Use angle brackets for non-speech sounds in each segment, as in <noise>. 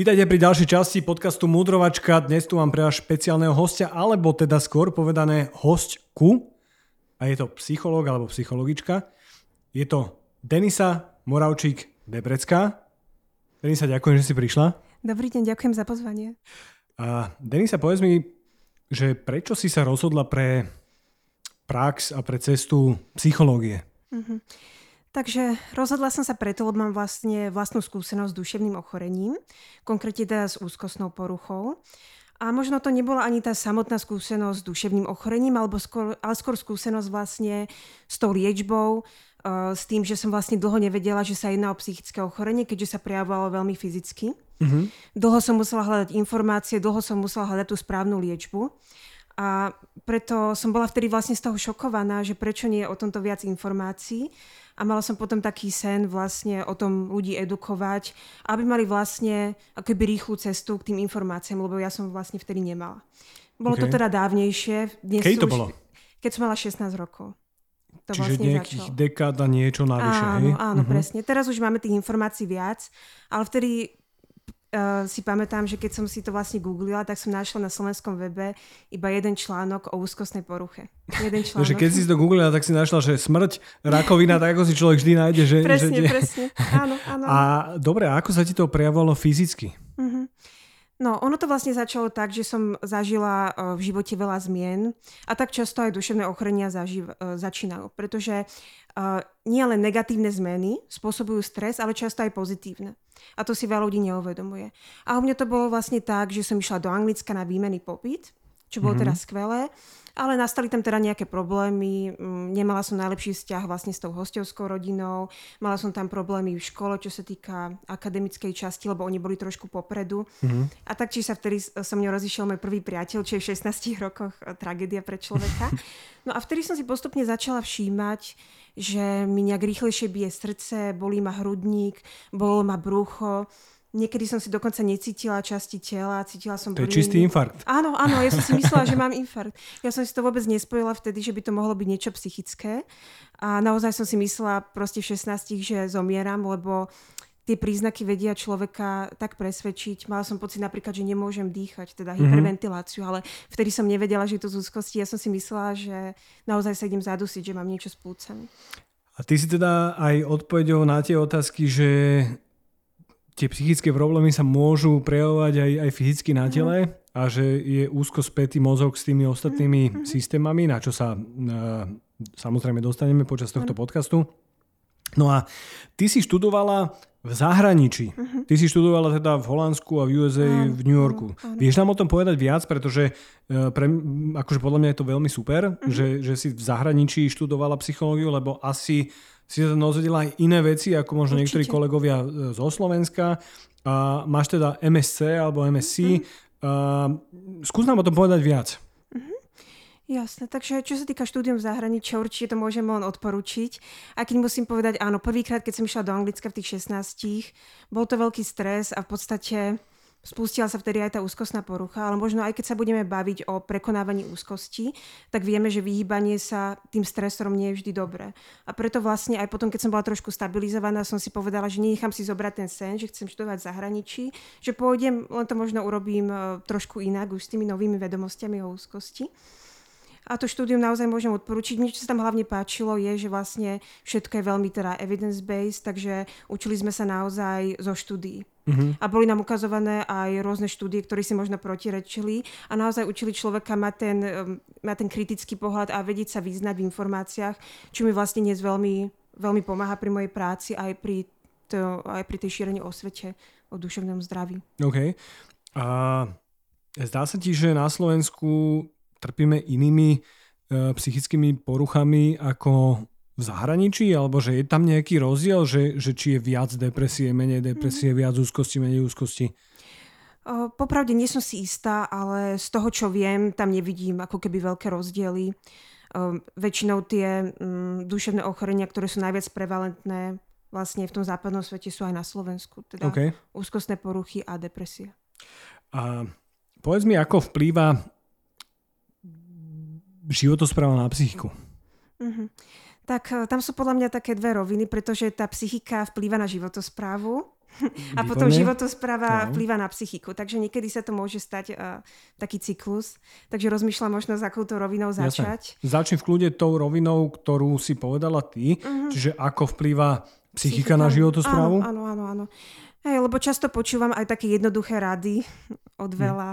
Vítajte pri ďalšej časti podcastu Mudrovačka. Dnes tu mám pre vás špeciálneho hostia, alebo teda skôr povedané hostku. A je to psychológ alebo psychologička. Je to Denisa Moravčík Debrecká. Denisa, ďakujem, že si prišla. Dobrý deň, ďakujem za pozvanie. A Denisa, povedz mi, že prečo si sa rozhodla pre prax a pre cestu psychológie? Uh-huh. Takže rozhodla som sa preto, lebo mám vlastne vlastnú skúsenosť s duševným ochorením, konkrétne teda s úzkostnou poruchou. A možno to nebola ani tá samotná skúsenosť s duševným ochorením, alebo skôr, ale skôr skúsenosť vlastne s tou liečbou, uh, s tým, že som vlastne dlho nevedela, že sa jedná o psychické ochorenie, keďže sa prejavovalo veľmi fyzicky. Uh-huh. Dlho som musela hľadať informácie, dlho som musela hľadať tú správnu liečbu. A preto som bola vtedy vlastne z toho šokovaná, že prečo nie je o tomto viac informácií. A mala som potom taký sen vlastne o tom ľudí edukovať, aby mali vlastne akoby rýchlu cestu k tým informáciám, lebo ja som vlastne vtedy nemala. Bolo okay. to teda dávnejšie. Dnes Kedy to už, bolo? Keď som mala 16 rokov. To Čiže vlastne nejakých začalo. dekáda niečo navyše, Áno, hej? áno, uh-huh. presne. Teraz už máme tých informácií viac, ale vtedy uh, si pamätám, že keď som si to vlastne googlila, tak som našla na slovenskom webe iba jeden článok o úzkostnej poruche. Jeden <laughs> článok. že keď si to googlila, tak si našla, že smrť, rakovina, tak ako si človek vždy nájde. Že, presne, že presne. Áno, áno. A dobre, a ako sa ti to prejavovalo fyzicky? Uh-huh. No, ono to vlastne začalo tak, že som zažila v živote veľa zmien a tak často aj duševné ochorenia zaživ, začínajú, pretože nie len negatívne zmeny spôsobujú stres, ale často aj pozitívne. A to si veľa ľudí neuvedomuje. A u mňa to bolo vlastne tak, že som išla do Anglicka na výmenný pobyt, čo bolo mm-hmm. teda skvelé. Ale nastali tam teda nejaké problémy, mm, nemala som najlepší vzťah vlastne s tou hostovskou rodinou, mala som tam problémy v škole, čo sa týka akademickej časti, lebo oni boli trošku popredu. Mm-hmm. A tak, či sa vtedy so mňou rozišiel môj prvý priateľ, čo je v 16 rokoch e, tragédia pre človeka. <laughs> No a vtedy som si postupne začala všímať, že mi nejak rýchlejšie bije srdce, bolí ma hrudník, bolo ma brucho Niekedy som si dokonca necítila časti tela, cítila som... To je čistý infarkt. Áno, áno, ja som si myslela, že <laughs> mám infarkt. Ja som si to vôbec nespojila vtedy, že by to mohlo byť niečo psychické. A naozaj som si myslela proste v 16, že zomieram, lebo tie príznaky vedia človeka tak presvedčiť. Mala som pocit napríklad, že nemôžem dýchať, teda mhm. hyperventiláciu, mm-hmm. ale vtedy som nevedela, že je to z úzkosti. Ja som si myslela, že naozaj sa idem zadusiť, že mám niečo s plúcami. A ty si teda aj odpovedou na tie otázky, že tie psychické problémy sa môžu prejavovať aj, aj fyzicky na tele mm. a že je úzko spätý mozog s tými ostatnými mm. systémami, na čo sa uh, samozrejme dostaneme počas tohto mm. podcastu. No a ty si študovala v zahraničí. Uh-huh. Ty si študovala teda v Holandsku a v USA uh, v New Yorku. Uh, uh, Vieš nám o tom povedať viac, pretože uh, pre, akože podľa mňa je to veľmi super, uh-huh. že, že si v zahraničí študovala psychológiu, lebo asi si sa dozvedela aj iné veci, ako možno Určite. niektorí kolegovia e, zo Slovenska. A máš teda MSC alebo MSC. Mm-hmm. Uh, skús nám o tom povedať viac. Mm-hmm. Jasné, takže čo sa týka štúdium v zahraničí, určite to môžem len odporučiť. A keď musím povedať, áno, prvýkrát, keď som išla do Anglicka v tých 16, bol to veľký stres a v podstate Spustila sa vtedy aj tá úzkostná porucha, ale možno aj keď sa budeme baviť o prekonávaní úzkosti, tak vieme, že vyhýbanie sa tým stresorom nie je vždy dobré. A preto vlastne aj potom, keď som bola trošku stabilizovaná, som si povedala, že nenechám si zobrať ten sen, že chcem študovať v zahraničí, že pôjdem, len to možno urobím e, trošku inak, už s tými novými vedomostiami o úzkosti. A to štúdium naozaj môžem odporučiť. Mne, čo sa tam hlavne páčilo, je, že vlastne všetko je veľmi teda evidence-based, takže učili sme sa naozaj zo štúdií. Uh-huh. A boli nám ukazované aj rôzne štúdie, ktoré si možno protirečili a naozaj učili človeka mať ten, mať ten kritický pohľad a vedieť sa vyznať v informáciách, čo mi vlastne dnes veľmi, veľmi pomáha pri mojej práci aj pri, to, aj pri tej šírení osvete o duševnom zdraví. OK. A zdá sa ti, že na Slovensku trpíme inými e, psychickými poruchami ako v zahraničí, alebo že je tam nejaký rozdiel, že, že či je viac depresie, menej depresie, viac úzkosti, menej úzkosti? Popravde nie som si istá, ale z toho, čo viem, tam nevidím ako keby veľké rozdiely. Väčšinou tie mm, duševné ochorenia, ktoré sú najviac prevalentné vlastne v tom západnom svete sú aj na Slovensku. Teda okay. úzkostné poruchy a depresie. A povedz mi, ako vplýva životospráva na psychiku? Mm-hmm. Tak e, tam sú podľa mňa také dve roviny, pretože tá psychika vplýva na životosprávu <laughs> A potom životospráva no. vplýva na psychiku. Takže niekedy sa to môže stať uh, taký cyklus. Takže rozmýšľam možno, s akouto rovinou začať. Jasne. Začni v kľude tou rovinou, ktorú si povedala ty. Uh-huh. Čiže ako vplýva psychika, psychika na životosprávu? Áno, áno, áno. áno. Hej, lebo často počúvam aj také jednoduché rady <laughs> od hm. veľa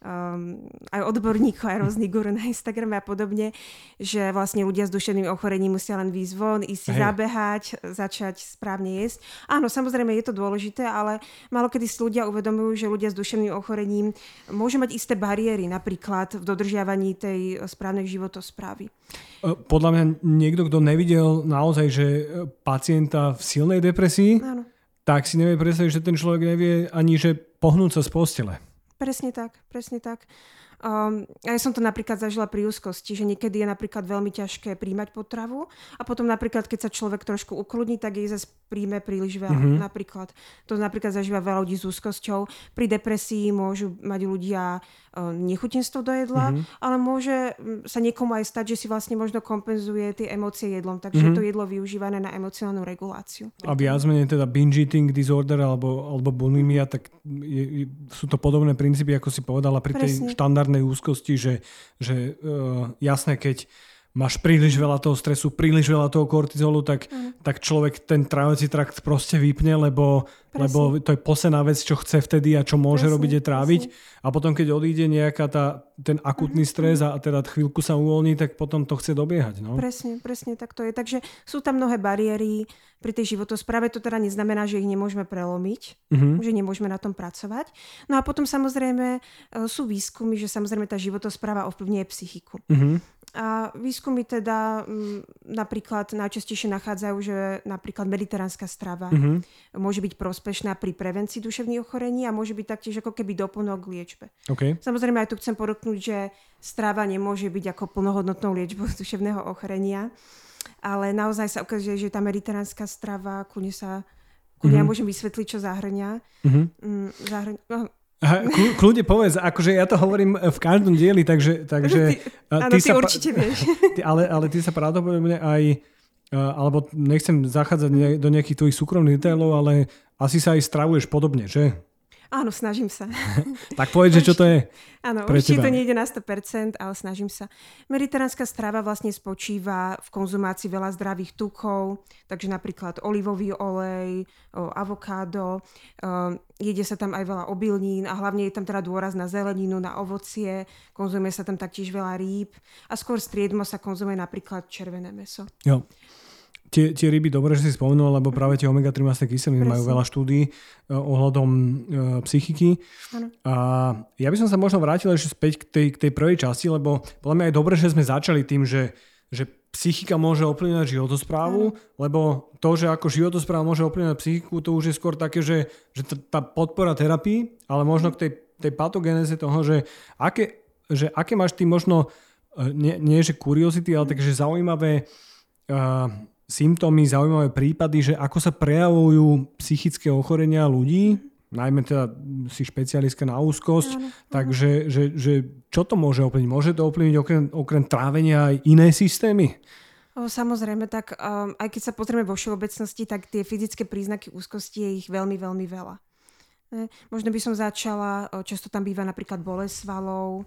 um, aj odborníkov, aj rôznych guru na Instagrame a podobne, že vlastne ľudia s duševným ochorením musia len výjsť von, ísť si zabehať, začať správne jesť. Áno, samozrejme je to dôležité, ale malo kedy si ľudia uvedomujú, že ľudia s duševným ochorením môžu mať isté bariéry, napríklad v dodržiavaní tej správnej životosprávy. E, podľa mňa niekto, kto nevidel naozaj, že pacienta v silnej depresii, Áno. tak si nevie predstaviť, že ten človek nevie ani, že pohnúť sa z postele. Presne tak, presne tak. Um, ja som to napríklad zažila pri úzkosti, že niekedy je napríklad veľmi ťažké príjmať potravu a potom napríklad, keď sa človek trošku ukludní, tak jej zase príjme príliš veľa. Mm-hmm. Napríklad. To napríklad zažíva veľa ľudí s úzkosťou. Pri depresii môžu mať ľudia nechutenstvo do jedla, mm-hmm. ale môže sa niekomu aj stať, že si vlastne možno kompenzuje tie emócie jedlom. Takže mm-hmm. to jedlo využívané na emocionálnu reguláciu. A viac menej teda binge eating disorder alebo, alebo bulimia, tak je, sú to podobné princípy, ako si povedala pri Presne. tej štandardnej štandardnej úzkosti, že, že uh, jasné, keď máš príliš veľa toho stresu, príliš veľa toho kortizolu, tak, mm. tak človek ten trávací trakt proste vypne, lebo, lebo to je posledná vec, čo chce vtedy a čo môže presne, robiť je tráviť. Presne. A potom, keď odíde nejaká tá, ten akutný mm-hmm. stres a teda chvíľku sa uvoľní, tak potom to chce dobiehať. No? Presne, presne tak to je. Takže sú tam mnohé bariéry pri tej životospráve. To teda neznamená, že ich nemôžeme prelomiť, mm-hmm. že nemôžeme na tom pracovať. No a potom samozrejme e, sú výskumy, že samozrejme tá životospráva ovplyvňuje psychiku. Mm-hmm. A výskumy teda m, napríklad najčastejšie nachádzajú, že napríklad mediteránska strava mm-hmm. môže byť prospešná pri prevencii duševných ochorení a môže byť taktiež ako keby doplnok k liečbe. Okay. Samozrejme aj tu chcem podotknúť, že strava nemôže byť ako plnohodnotnou liečbou <laughs> duševného ochorenia, ale naozaj sa ukazuje, že tá mediteránska strava, kľudne sa kľudne mm-hmm. ja môžem vysvetliť, čo zahrňa. Mm-hmm. Zahrň, no, Aha, kľudne povedz, akože ja to hovorím v každom dieli, takže... takže ty, áno, ty, ty sa, určite vieš. <laughs> Ty, ale, ale ty sa pravdepodobne aj, alebo nechcem zachádzať do nejakých tvojich súkromných detailov, ale asi sa aj stravuješ podobne, že? Áno, snažím sa. <laughs> tak povedz, čo to je. <laughs> Áno, určite to nejde na 100%, ale snažím sa. Mediteránska strava vlastne spočíva v konzumácii veľa zdravých tukov, takže napríklad olivový olej, avokádo, jede sa tam aj veľa obilnín a hlavne je tam teda dôraz na zeleninu, na ovocie, konzumuje sa tam taktiež veľa rýb a skôr striedmo sa konzumuje napríklad červené meso. Jo. Tie, tie ryby, dobre, že si spomenul, lebo práve tie omega-3 masné kyseliny majú veľa štúdí uh, ohľadom uh, psychiky. Ano. A ja by som sa možno vrátil ešte späť k tej, k tej prvej časti, lebo podľa mňa je dobre, že sme začali tým, že, že psychika môže ovplyvňovať životosprávu, ano. lebo to, že ako životospráva môže ovplyvňovať psychiku, to už je skôr také, že, že tá podpora terapii, ale možno k tej, tej patogeneze toho, že aké, že aké máš ty možno, e, nie, nie že kuriozity, ale takže zaujímavé uh, symptómy, zaujímavé prípady, že ako sa prejavujú psychické ochorenia ľudí, najmä teda si špecialistka na úzkosť, áno, takže že, že čo to môže ovplyvniť? Môže to ovplyvniť okrem, okrem trávenia aj iné systémy? Samozrejme, tak um, aj keď sa pozrieme vo všeobecnosti, tak tie fyzické príznaky úzkosti je ich veľmi, veľmi veľa. Ne? Možno by som začala, často tam býva napríklad bolesť svalov,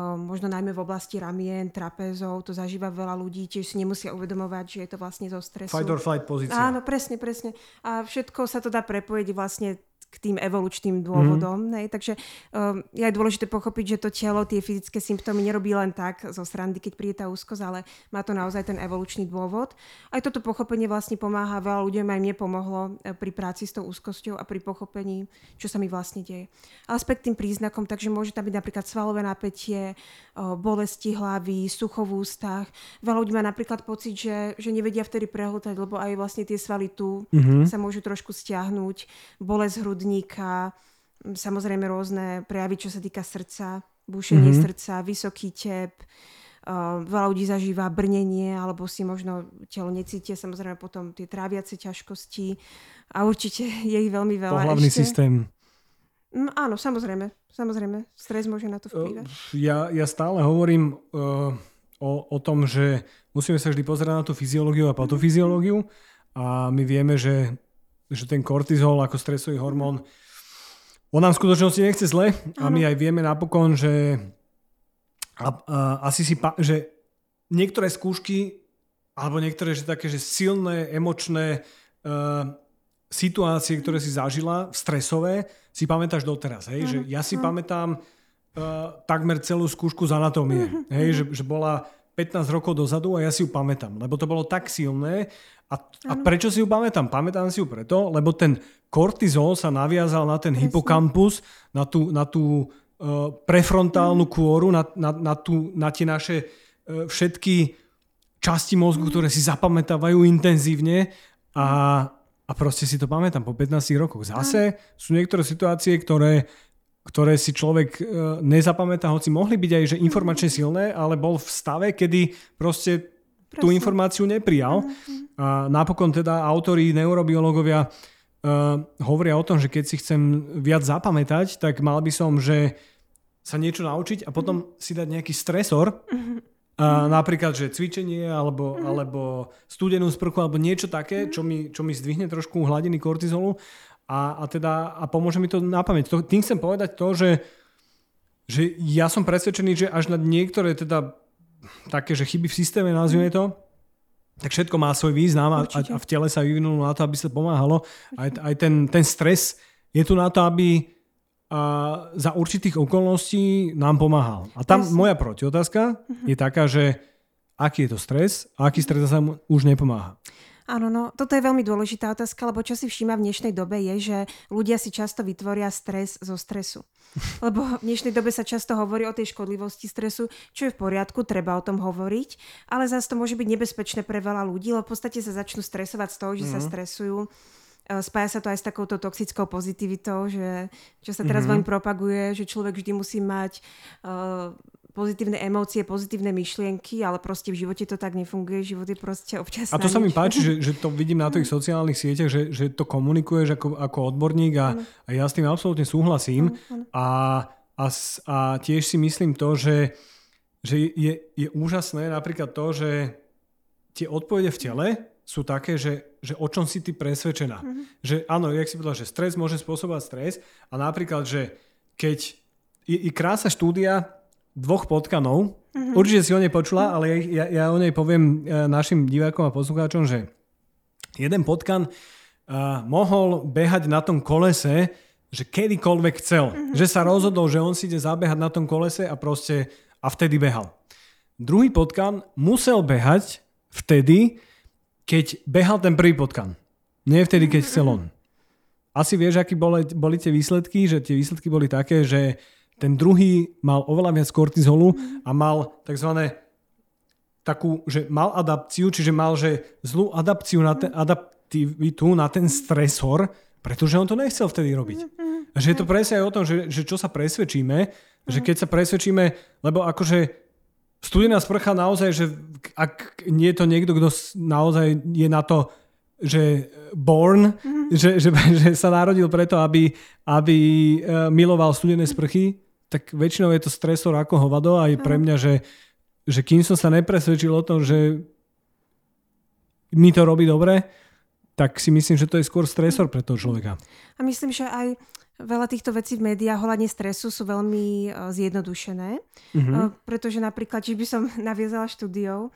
možno najmä v oblasti ramien, trapezov, to zažíva veľa ľudí, tiež si nemusia uvedomovať, že je to vlastne zo stresu. Fight or flight pozícia. Áno, presne, presne. A všetko sa to dá prepojiť vlastne k tým evolučným dôvodom. Mm. Hej. Takže um, je aj dôležité pochopiť, že to telo tie fyzické symptómy nerobí len tak zo srandy, keď príde tá úzkosť, ale má to naozaj ten evolučný dôvod. Aj toto pochopenie vlastne pomáha veľa ľuďom, aj mne pomohlo e, pri práci s tou úzkosťou a pri pochopení, čo sa mi vlastne deje. Aspekt tým príznakom, takže môže tam byť napríklad svalové napätie, bolesti hlavy, sucho v ústach. Veľa ľudí má napríklad pocit, že, že nevedia vtedy prehltať, lebo aj vlastne tie svaly tu mm-hmm. sa môžu trošku stiahnuť, bolesť hrudníka, samozrejme rôzne prejavy, čo sa týka srdca, bušenie mm-hmm. srdca, vysoký tep, Uh, veľa ľudí zažíva brnenie alebo si možno telo necítia, samozrejme potom tie tráviace ťažkosti a určite <laughs> je ich veľmi veľa Pohlavný ešte. systém. No, áno, samozrejme. Samozrejme, stres môže na to vplývať. Ja, ja stále hovorím uh, o, o tom, že musíme sa vždy pozerať na tú fyziológiu a patofyziológiu a my vieme, že že ten kortizol ako stresový hormón on nám v skutočnosti nechce zle a my aj vieme napokon, že a, a, asi si, pa, že niektoré skúšky alebo niektoré že také, že silné, emočné uh, situácie, ktoré si zažila, stresové, si pamätáš doteraz. Hej? Že ja si pamätám uh, takmer celú skúšku z anatómie. Mhm, hej? Mhm. Že, že bola 15 rokov dozadu a ja si ju pamätám, lebo to bolo tak silné. A, a prečo si ju pamätám? Pamätám si ju preto, lebo ten kortizol sa naviazal na ten hypokampus, na tú, na tú uh, prefrontálnu kôru, na, na, na, tú, na tie naše uh, všetky časti mozgu, ktoré si zapamätávajú intenzívne a, a proste si to pamätám po 15 rokoch. Zase sú niektoré situácie, ktoré, ktoré si človek uh, nezapamätá, hoci mohli byť aj že informačne silné, ale bol v stave, kedy proste Presne. tú informáciu neprijal. A napokon teda autori, neurobiológovia uh, hovoria o tom, že keď si chcem viac zapamätať, tak mal by som, že sa niečo naučiť a potom mm-hmm. si dať nejaký stresor, uh, napríklad, že cvičenie alebo, alebo studenú sprchu alebo niečo také, čo, mi, čo mi zdvihne trošku hladiny kortizolu a, a, teda, a pomôže mi to na pamäť. To, tým chcem povedať to, že, že ja som presvedčený, že až na niektoré teda také, že chyby v systéme, nazvime to, tak všetko má svoj význam a, a v tele sa vyvinulo na to, aby sa pomáhalo. Aj, aj ten, ten stres je tu na to, aby a, za určitých okolností nám pomáhal. A tam yes. moja protiotázka uh-huh. je taká, že aký je to stres a aký stres sa už nepomáha. Áno, no toto je veľmi dôležitá otázka, lebo čo si všíma v dnešnej dobe je, že ľudia si často vytvoria stres zo stresu. <laughs> Lebo v dnešnej dobe sa často hovorí o tej škodlivosti stresu, čo je v poriadku, treba o tom hovoriť, ale zase to môže byť nebezpečné pre veľa ľudí, lebo v podstate sa začnú stresovať z toho, že mm-hmm. sa mhm. stresujú. E, spája sa to aj s takouto toxickou pozitivitou, že, čo sa teraz mm-hmm. veľmi propaguje, že človek vždy musí mať uh, pozitívne emócie, pozitívne myšlienky, ale proste v živote to tak nefunguje, život je proste občas A to sa mi páči, že, <laughs> že to vidím na tých sociálnych sieťach, že, že to komunikuješ ako, ako odborník a, a ja s tým absolútne súhlasím. A, a, a tiež si myslím to, že, že je, je úžasné napríklad to, že tie odpovede v tele sú také, že, že o čom si ty presvedčená. Mm-hmm. Že áno, jak si povedal, že stres môže spôsobovať stres a napríklad, že keď je, je krása štúdia, dvoch potkanov. Mm-hmm. Určite si o nej počula, ale ja, ja o nej poviem e, našim divákom a poslucháčom, že jeden potkan uh, mohol behať na tom kolese, že kedykoľvek chcel. Mm-hmm. Že sa rozhodol, že on si ide zabehať na tom kolese a proste a vtedy behal. Druhý potkan musel behať vtedy, keď behal ten prvý potkan. Nie vtedy, keď chcel on. Asi vieš, aký boli, boli tie výsledky, že tie výsledky boli také, že ten druhý mal oveľa viac kortizolu a mal tzv. takú, že mal adapciu, čiže mal že zlú adapciu na ten, adaptivitu na ten stresor, pretože on to nechcel vtedy robiť. A že je to presne aj o tom, že, že čo sa presvedčíme, že keď sa presvedčíme, lebo akože studená sprcha naozaj, že ak nie je to niekto, kto naozaj je na to, že born, mm-hmm. že, že, <laughs> že sa narodil preto, aby, aby e, miloval studené sprchy, tak väčšinou je to stresor ako hovado a je pre mňa, že, že kým som sa nepresvedčil o tom, že mi to robí dobre, tak si myslím, že to je skôr stresor pre toho človeka. A myslím, že aj veľa týchto vecí v médiách ohľadne stresu sú veľmi uh, zjednodušené. Mm-hmm. Pretože napríklad, či by som <laughs> naviazala štúdiou,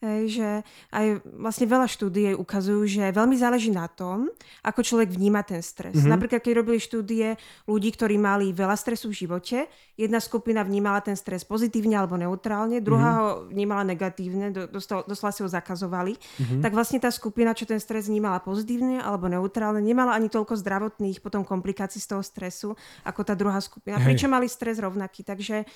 Hej, že aj vlastne veľa štúdie ukazujú, že veľmi záleží na tom, ako človek vníma ten stres. Mm-hmm. Napríklad, keď robili štúdie ľudí, ktorí mali veľa stresu v živote, jedna skupina vnímala ten stres pozitívne alebo neutrálne, druhá mm-hmm. ho vnímala negatívne, doslova si ho zakazovali. Mm-hmm. Tak vlastne tá skupina, čo ten stres vnímala pozitívne alebo neutrálne, nemala ani toľko zdravotných potom komplikácií z toho stresu, ako tá druhá skupina. Hej. Pričom mali stres rovnaký. Takže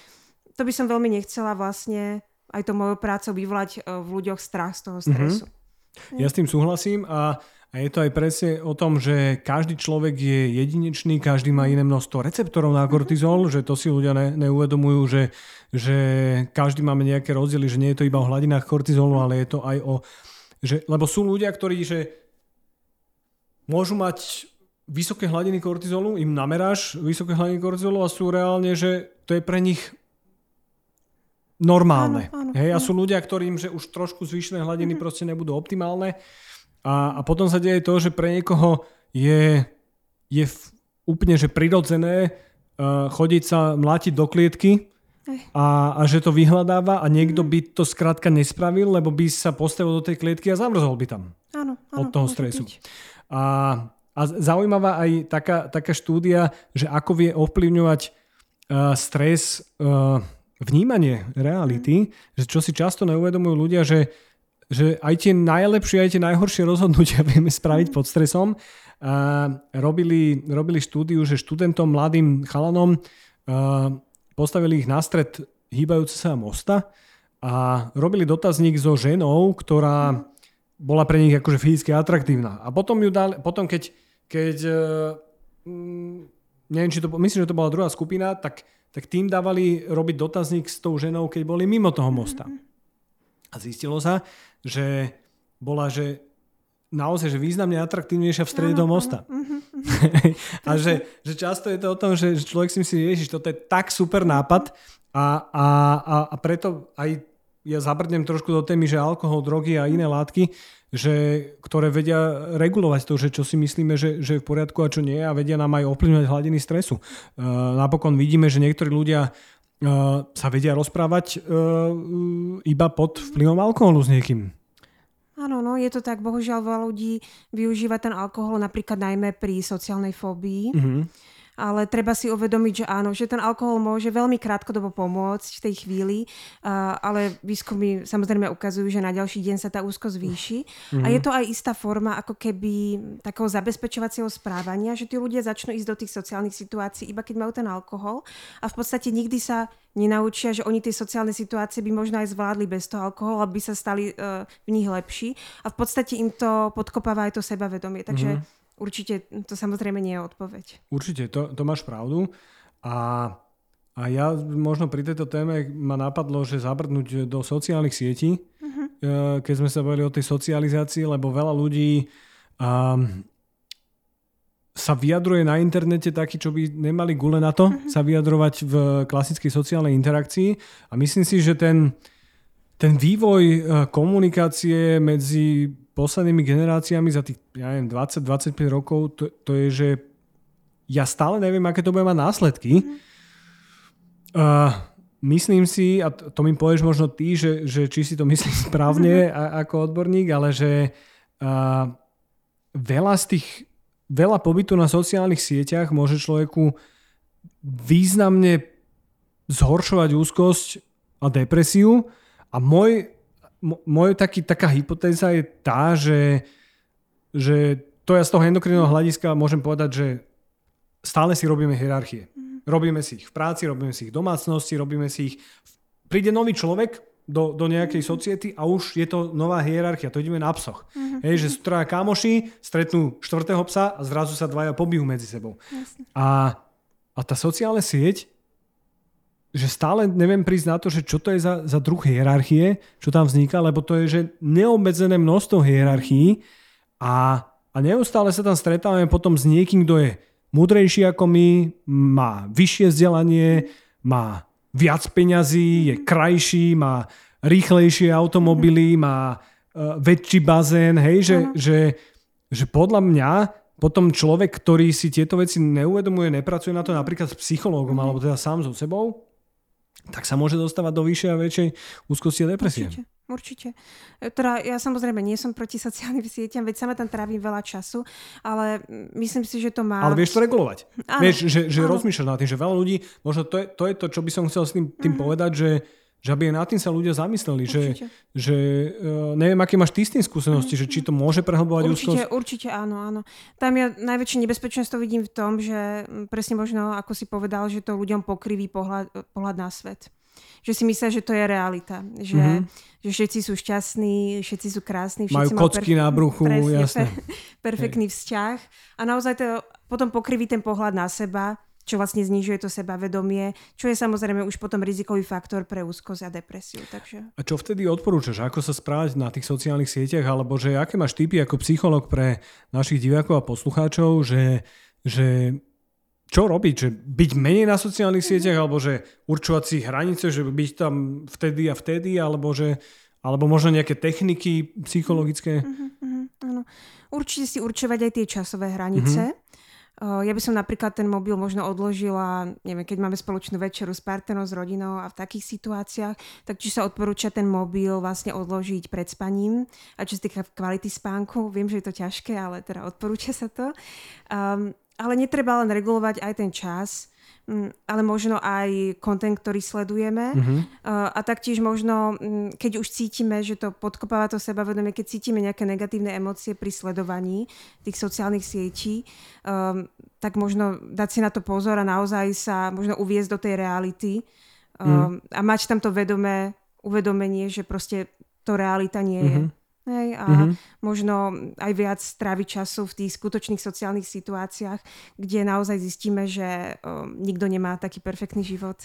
to by som veľmi nechcela vlastne aj to mojou prácou vyvolať e, v ľuďoch strach z toho mhm. stresu. Mm-hmm. Ja s tým súhlasím a, a je to aj presne o tom, že každý človek je jedinečný, každý má iné množstvo receptorov na kortizol, mm-hmm. že to si ľudia ne, neuvedomujú, že, že každý máme nejaké rozdiely, že nie je to iba o hladinách kortizolu, ale je to aj o... Že, lebo sú ľudia, ktorí že môžu mať vysoké hladiny kortizolu, im nameráš vysoké hladiny kortizolu a sú reálne, že to je pre nich normálne. Áno, áno, Hej, áno. a sú ľudia, ktorým že už trošku zvýšené hladiny mm-hmm. proste nebudú optimálne. A, a potom sa deje to, že pre niekoho je, je v, úplne že prirodzené uh, chodiť sa mlátiť do klietky a, a že to vyhľadáva a niekto by to skrátka nespravil, lebo by sa postavil do tej klietky a zamrzol by tam. Áno, áno, od toho stresu. A, a zaujímavá aj taká, taká štúdia, že ako vie ovplyvňovať uh, stres uh, vnímanie reality, mm. že čo si často neuvedomujú ľudia, že, že aj tie najlepšie, aj tie najhoršie rozhodnutia <laughs> vieme spraviť mm. pod stresom. Uh, robili, robili štúdiu, že študentom, mladým chalanom postavili ich na stred hýbajúce sa mosta a robili dotazník so ženou, ktorá bola pre nich akože fyzicky atraktívna. A potom ju dali, potom keď, keď mm, neviem, či to, myslím, že to bola druhá skupina, tak, tak tým dávali robiť dotazník s tou ženou, keď boli mimo toho mosta. A zistilo sa, že bola, že naozaj, že významne atraktívnejšia v strede toho mosta. Mhm <laughs> a že, že často je to o tom, že, človek si myslí, ježiš, toto je tak super nápad a, a, a, a preto aj ja zabrdnem trošku do témy, že alkohol, drogy a iné látky, že, ktoré vedia regulovať to, že čo si myslíme, že, že je v poriadku a čo nie a vedia nám aj ovplyvňovať hladiny stresu. Uh, napokon vidíme, že niektorí ľudia uh, sa vedia rozprávať uh, iba pod vplyvom alkoholu s niekým. Áno, no je to tak. Bohužiaľ veľa ľudí využíva ten alkohol napríklad najmä pri sociálnej fóbii. Mm-hmm ale treba si uvedomiť, že áno, že ten alkohol môže veľmi krátkodobo pomôcť v tej chvíli, ale výskumy samozrejme ukazujú, že na ďalší deň sa tá úzko zvýši. Mm-hmm. A je to aj istá forma ako keby takého zabezpečovacieho správania, že tí ľudia začnú ísť do tých sociálnych situácií iba keď majú ten alkohol a v podstate nikdy sa nenaučia, že oni tie sociálne situácie by možno aj zvládli bez toho alkoholu, aby sa stali uh, v nich lepší. A v podstate im to podkopáva aj to sebavedomie. Takže mm-hmm Určite to samozrejme nie je odpoveď. Určite, to, to máš pravdu. A, a ja možno pri tejto téme ma napadlo, že zabrdnúť do sociálnych sietí, uh-huh. keď sme sa bavili o tej socializácii, lebo veľa ľudí um, sa vyjadruje na internete taký, čo by nemali gule na to, uh-huh. sa vyjadrovať v klasickej sociálnej interakcii. A myslím si, že ten, ten vývoj e, komunikácie medzi poslednými generáciami za tých, ja neviem, 20-25 rokov, to, to je, že ja stále neviem, aké to bude mať následky. Mm. Uh, myslím si, a to, mi povieš možno ty, že, že či si to myslíš správne a, ako odborník, ale že uh, veľa z tých, veľa pobytu na sociálnych sieťach môže človeku významne zhoršovať úzkosť a depresiu. A môj taký, taká hypotéza je tá, že, že to ja z toho endokrinného hľadiska môžem povedať, že stále si robíme hierarchie. Mm. Robíme si ich v práci, robíme si ich v domácnosti, robíme si ich... Príde nový človek do, do nejakej mm. society a už je to nová hierarchia. To ideme na psoch. Mm-hmm. Hej, že sú traja kamoši, stretnú štvrtého psa a zrazu sa dvaja pobijú medzi sebou. A, a tá sociálna sieť že stále neviem prísť na to, že čo to je za, za druh hierarchie, čo tam vzniká, lebo to je, že neobmedzené množstvo hierarchií a, a neustále sa tam stretávame potom s niekým, kto je múdrejší ako my, má vyššie vzdelanie, má viac peňazí, je krajší, má rýchlejšie automobily, má uh, väčší bazén, hej, že, že, že podľa mňa potom človek, ktorý si tieto veci neuvedomuje, nepracuje na to napríklad s psychológom, alebo teda sám so sebou, tak sa môže dostávať do vyššej a väčšej úzkosti a depresie. Určite. Určite. E, teda ja samozrejme nie som proti sociálnym sieťam, veď sama tam trávim veľa času, ale myslím si, že to má... Ale vieš to regulovať. Áno, vieš, že, že rozmýšľaš nad tým, že veľa ľudí, možno to je to, je to čo by som chcel s tým, tým uh-huh. povedať, že že aby nad tým sa ľudia zamysleli, že, že uh, neviem, aké máš ty s tým skúsenosti, že či to môže prehlbovať určite, úzkosť? Určite áno, áno. Tam ja najväčšie nebezpečenstvo vidím v tom, že presne možno, ako si povedal, že to ľuďom pokriví pohľad, pohľad na svet že si myslia, že to je realita. Že, mm-hmm. že všetci sú šťastní, všetci sú krásni. Všetci majú kocky perf- na bruchu, presne, jasne. Per- <laughs> perfektný Hej. vzťah. A naozaj to potom pokriví ten pohľad na seba čo vlastne znižuje to sebavedomie, čo je samozrejme už potom rizikový faktor pre úzkosť a depresiu. Takže... A čo vtedy odporúčaš? Ako sa správať na tých sociálnych sieťach? Alebo že aké máš typy ako psycholog pre našich divákov a poslucháčov, že, že čo robiť? Že byť menej na sociálnych sieťach, alebo že určovať si hranice, že byť tam vtedy a vtedy, alebo že alebo možno nejaké techniky psychologické? Uh-huh, uh-huh. Áno. Určite si určovať aj tie časové hranice. Mm-hmm. Ja by som napríklad ten mobil možno odložila, neviem, keď máme spoločnú večeru s partnerom, s rodinou a v takých situáciách, tak či sa odporúča ten mobil vlastne odložiť pred spaním. A čo sa týka kvality spánku, viem, že je to ťažké, ale teda odporúča sa to. Um, ale netreba len regulovať aj ten čas, ale možno aj kontent, ktorý sledujeme. Uh-huh. A taktiež možno, mm, keď už cítime, že to podkopáva to sebavedomie, keď cítime nejaké negatívne emócie pri sledovaní tých sociálnych sietí, um, tak možno dať si na to pozor a naozaj sa možno uviezť do tej reality um, uh-huh. a mať tam to vedomé uvedomenie, že proste to realita nie je. Uh-huh. Hej, a mm-hmm. možno aj viac stráviť času v tých skutočných sociálnych situáciách, kde naozaj zistíme, že um, nikto nemá taký perfektný život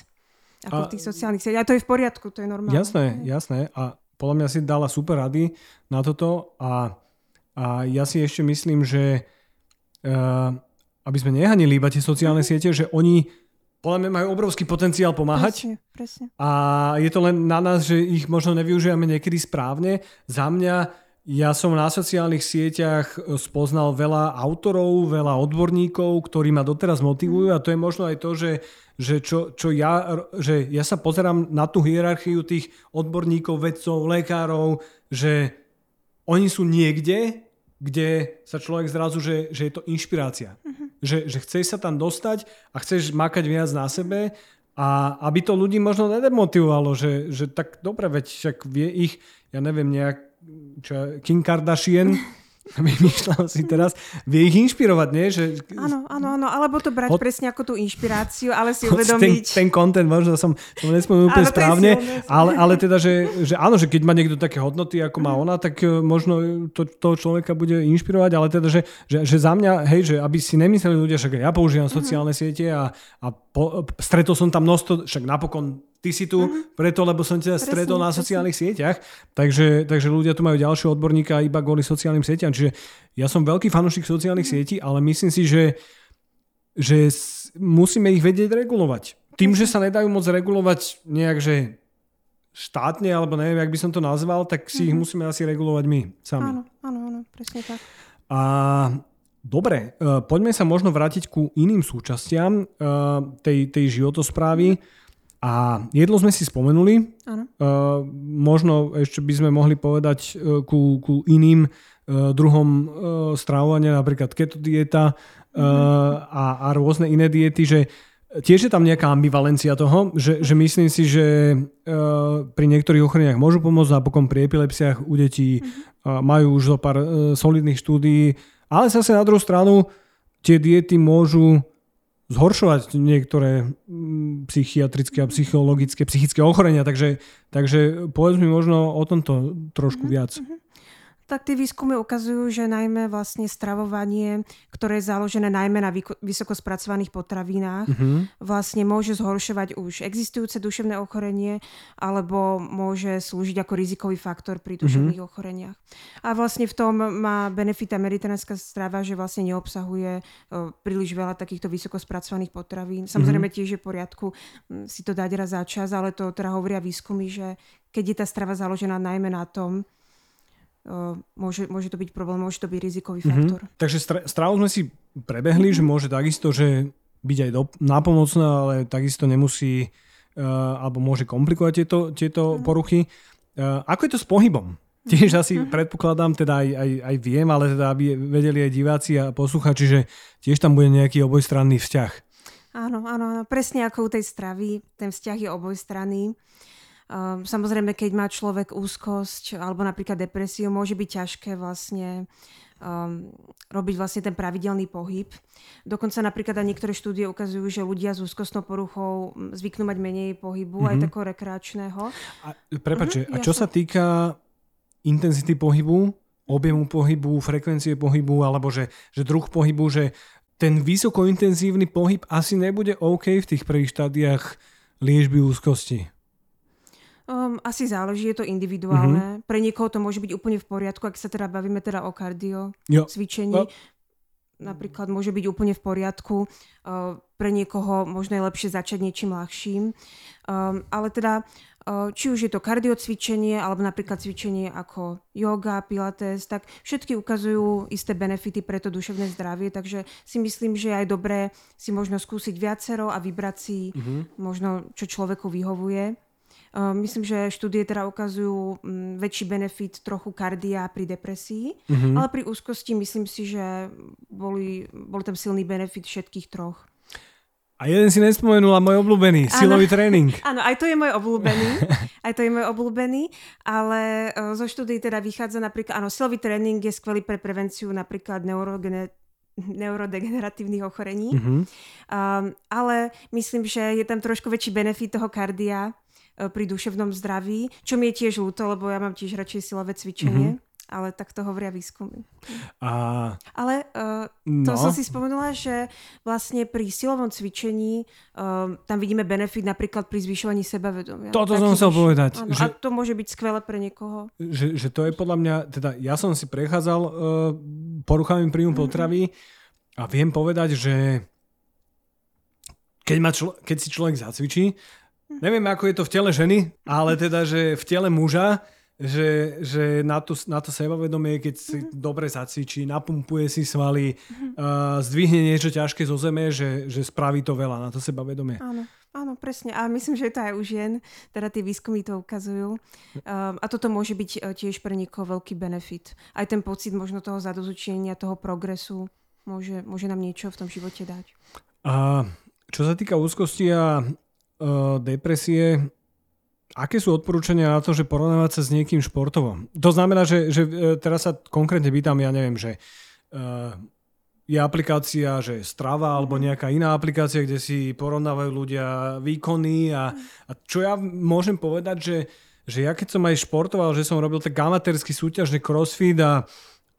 ako a, v tých sociálnych sieťach. A to je v poriadku, to je normálne. Jasné, hej. jasné. A podľa mňa si dala super rady na toto a, a ja si ešte myslím, že uh, aby sme nehanili iba tie sociálne mm-hmm. siete, že oni podľa mňa majú obrovský potenciál pomáhať. Presne, presne. A je to len na nás, že ich možno nevyužívame niekedy správne. Za mňa, ja som na sociálnych sieťach spoznal veľa autorov, veľa odborníkov, ktorí ma doteraz motivujú a to je možno aj to, že, že, čo, čo ja, že ja sa pozerám na tú hierarchiu tých odborníkov, vedcov, lekárov, že oni sú niekde, kde sa človek zrazu, že, že je to inšpirácia. Uh-huh že, že chceš sa tam dostať a chceš makať viac na sebe a aby to ľudí možno nedemotivovalo, že, že tak dobre, veď však vie ich, ja neviem, nejak čo, Kim Kardashian <laughs> <laughs> vymýšľam si teraz, vie ich inšpirovať, nie? Že... Áno, áno, áno, alebo to brať Od... presne ako tú inšpiráciu, ale si uvedomiť... Ten, ten content, možno som, som nespomenul úplne správne, ale, ale teda, že, že áno, že keď má niekto také hodnoty, ako má ona, tak e, možno to, toho človeka bude inšpirovať, ale teda, že, že, že za mňa, hej, že aby si nemysleli ľudia, že ja používam mhm. sociálne siete a, a po, stretol som tam množstvo, však napokon ty si tu uh-huh. preto, lebo som ťa stretol na sociálnych presne. sieťach, takže, takže ľudia tu majú ďalšieho odborníka iba kvôli sociálnym sieťam. Čiže ja som veľký fanúšik sociálnych uh-huh. sietí, ale myslím si, že, že musíme ich vedieť regulovať. Tým, že sa nedajú moc regulovať nejak, že štátne, alebo neviem, jak by som to nazval, tak si uh-huh. ich musíme asi regulovať my sami. Áno, áno, áno, presne tak. A dobre, uh, poďme sa možno vrátiť ku iným súčastiam uh, tej, tej životosprávy. Uh-huh a jedlo sme si spomenuli. Áno. Uh, možno ešte by sme mohli povedať uh, ku, ku iným uh, druhom uh, stravovania, napríklad keto dieta uh, mm-hmm. a, a rôzne iné diety, že tiež je tam nejaká ambivalencia toho, že, že myslím si, že uh, pri niektorých ochoreniach môžu pomôcť, napokon pri epilepsiách u detí mm-hmm. uh, majú už zo pár uh, solidných štúdií, ale zase na druhú stranu tie diety môžu zhoršovať niektoré mm, psychiatrické a psychologické, psychické ochorenia. Takže, takže povedz mi možno o tomto trošku mm-hmm. viac. Mm-hmm tak tie výskumy ukazujú, že najmä vlastne stravovanie, ktoré je založené najmä na vysoko spracovaných potravinách, mm-hmm. vlastne môže zhoršovať už existujúce duševné ochorenie alebo môže slúžiť ako rizikový faktor pri mhm. duševných mm-hmm. ochoreniach. A vlastne v tom má benefita mediteránska strava, že vlastne neobsahuje uh, príliš veľa takýchto vysoko spracovaných potravín. Samozrejme mm-hmm. tiež je v poriadku si to dať raz za čas, ale to teda hovoria výskumy, že keď je tá strava založená najmä na tom, môže, môže to byť problém, môže to byť rizikový mm-hmm. faktor. Takže stravu sme si prebehli, mm-hmm. že môže takisto, že byť aj do, nápomocná, ale takisto nemusí uh, alebo môže komplikovať tieto, tieto mm-hmm. poruchy. Uh, ako je to s pohybom? Tiež asi mm-hmm. predpokladám, teda aj, aj, aj viem, ale teda aby vedeli aj diváci a posluchači, že tiež tam bude nejaký obojstranný vzťah. Áno, áno, áno, presne ako u tej stravy, ten vzťah je obojstranný. Um, samozrejme, keď má človek úzkosť alebo napríklad depresiu, môže byť ťažké vlastne um, robiť vlastne ten pravidelný pohyb. Dokonca napríklad aj niektoré štúdie ukazujú, že ľudia s úzkostnou poruchou zvyknú mať menej pohybu, mm-hmm. aj mhm. takého rekreačného. A, prepáče, uh-huh, a čo jasne. sa týka intenzity pohybu, objemu pohybu, frekvencie pohybu, alebo že, že druh pohybu, že ten vysokointenzívny pohyb asi nebude OK v tých prvých štádiách liečby úzkosti. Um, asi záleží, je to individuálne. Mm-hmm. Pre niekoho to môže byť úplne v poriadku, ak sa teda bavíme teda o kardio jo. cvičení. Jo. Napríklad môže byť úplne v poriadku. Uh, pre niekoho možno je lepšie začať niečím ľahším. Um, ale teda či už je to kardiocvičenie, alebo napríklad cvičenie ako yoga, pilates, tak všetky ukazujú isté benefity pre to duševné zdravie, takže si myslím, že je aj dobré si možno skúsiť viacero a vybrať si mm-hmm. možno, čo človeku vyhovuje. Myslím, že štúdie teda ukazujú mm, väčší benefit trochu kardia pri depresii, mm-hmm. ale pri úzkosti myslím si, že boli, bol tam silný benefit všetkých troch. A jeden si nespomenula, môj obľúbený, ano, silový tréning. <laughs> Áno, aj to je môj obľúbený, <laughs> aj to je môj obľúbený, ale e, zo štúdií teda vychádza napríklad, áno, silový tréning je skvelý pre prevenciu napríklad neurogene, neurodegeneratívnych ochorení, mm-hmm. um, ale myslím, že je tam trošku väčší benefit toho kardia pri duševnom zdraví, čo mi je tiež ľúto, lebo ja mám tiež radšej silové cvičenie. Mm-hmm ale tak to hovoria výskumy. A... Ale uh, to no. som si spomenula, že vlastne pri silovom cvičení uh, tam vidíme benefit napríklad pri zvyšovaní sebavedomia. Toto som chcel povedať. Áno, že, a to môže byť skvelé pre niekoho. Že, že to je podľa mňa, teda ja som si prechádzal uh, poruchami príjmu mm-hmm. potravy a viem povedať, že keď, má člo- keď si človek zacvičí. Neviem ako je to v tele ženy, ale teda, že v tele muža, že, že na, to, na to sebavedomie, keď si mm-hmm. dobre zacvičí, napumpuje si svaly, mm-hmm. uh, zdvihne niečo ťažké zo zeme, že, že spraví to veľa na to sebavedomie. Áno. Áno, presne. A myslím, že je to aj u žien. Teda tie výskumy to ukazujú. Um, a toto môže byť uh, tiež pre niekoho veľký benefit. Aj ten pocit možno toho zadozučenia, toho progresu môže, môže nám niečo v tom živote dať. A čo sa týka úzkosti a depresie, Aké sú odporúčania na to, že porovnávať sa s niekým športovo? To znamená, že, že e, teraz sa konkrétne pýtam, ja neviem, že uh, je aplikácia, že Strava alebo mhm. nejaká iná aplikácia, kde si porovnávajú ľudia výkony a, a čo ja môžem povedať, že, že ja keď som aj športoval, že som robil tak amatérsky súťažný crossfit a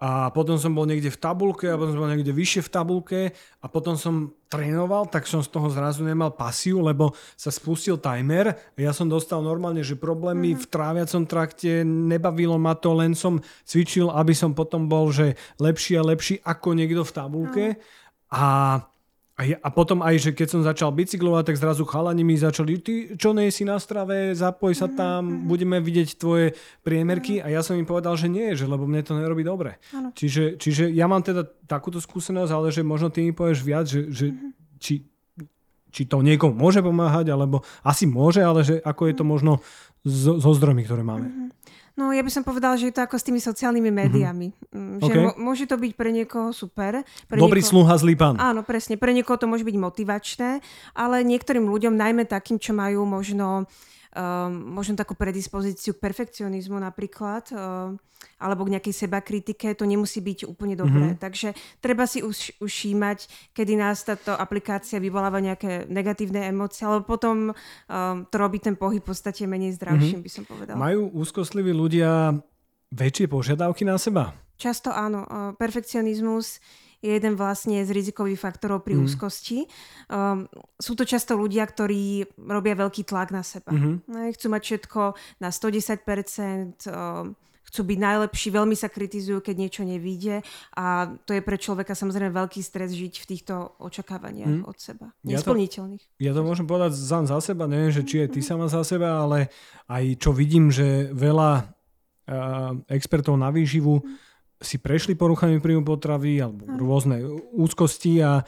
a potom som bol niekde v tabulke a potom som bol niekde vyššie v tabulke a potom som trénoval, tak som z toho zrazu nemal pasiu, lebo sa spustil timer ja som dostal normálne, že problémy mm-hmm. v tráviacom trakte, nebavilo ma to, len som cvičil, aby som potom bol, že lepší a lepší ako niekto v tabulke. Mm. A a, potom aj, že keď som začal bicyklovať, tak zrazu chalani mi začali, ty čo nie si na strave, zapoj sa tam, mm-hmm. budeme vidieť tvoje priemerky. A ja som im povedal, že nie, že lebo mne to nerobí dobre. Čiže, čiže ja mám teda takúto skúsenosť, ale že možno ty mi povieš viac, že, že mm-hmm. či, či to niekomu môže pomáhať, alebo asi môže, ale že ako je to mhm. možno so, so zdrojmi, ktoré máme. No ja by som povedala, že je to ako s tými sociálnymi mhm. médiami. Mm-hmm. Že okay. môže to byť pre niekoho super. Pre Dobrý niekoho... sluha, zlý pán. Áno, presne. Pre niekoho to môže byť motivačné, ale niektorým ľuďom, najmä takým, čo majú možno um, možno takú predispozíciu k perfekcionizmu napríklad, um, alebo k nejakej seba kritike, to nemusí byť úplne dobré. Mm-hmm. Takže treba si už, ušímať, kedy nás táto aplikácia vyvoláva nejaké negatívne emócie, alebo potom um, to robí ten pohyb v podstate menej zdravším, mm-hmm. by som povedala. Majú úzkostliví ľudia väčšie požiadavky na seba? Často áno. Perfekcionizmus je jeden vlastne z rizikových faktorov pri mm. úzkosti. Um, sú to často ľudia, ktorí robia veľký tlak na seba. Mm-hmm. Chcú mať všetko na 110%, um, chcú byť najlepší, veľmi sa kritizujú, keď niečo nevíde a to je pre človeka samozrejme veľký stres žiť v týchto očakávaniach mm. od seba. Nesplniteľných. Ja to, ja to môžem povedať sám za seba, neviem, že či je ty mhm. sama za seba, ale aj čo vidím, že veľa uh, expertov na výživu mm si prešli poruchami príjmu potravy alebo rôzne úzkosti a,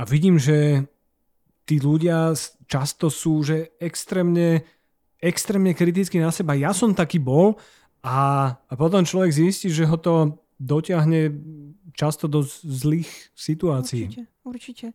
a vidím, že tí ľudia často sú že extrémne, extrémne kriticky na seba. Ja som taký bol a, a potom človek zistí, že ho to dotiahne často do zlých situácií. Určite, určite.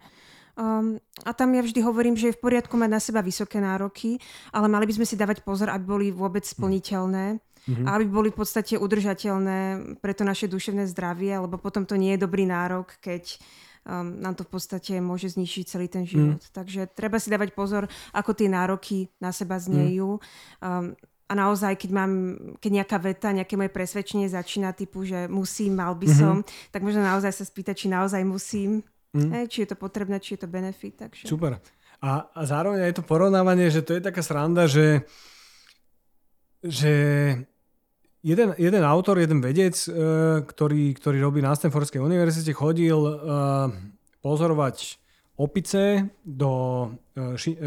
Um, a tam ja vždy hovorím, že je v poriadku mať na seba vysoké nároky, ale mali by sme si dávať pozor, aby boli vôbec splniteľné mm-hmm. a aby boli v podstate udržateľné pre to naše duševné zdravie, lebo potom to nie je dobrý nárok, keď um, nám to v podstate môže zničiť celý ten život. Mm. Takže treba si dávať pozor, ako tie nároky na seba znejú. Mm. Um, a naozaj, keď mám, keď nejaká veta, nejaké moje presvedčenie začína typu, že musím, mal by mm-hmm. som, tak možno naozaj sa spýtať, či naozaj musím, mm. eh, či je to potrebné, či je to benefit. Takže... Super. A, a zároveň aj to porovnávanie, že to je taká sranda, že, že jeden, jeden autor, jeden vedec, uh, ktorý, ktorý robí na Stanfordskej univerzite, chodil uh, pozorovať opice do uh, ši,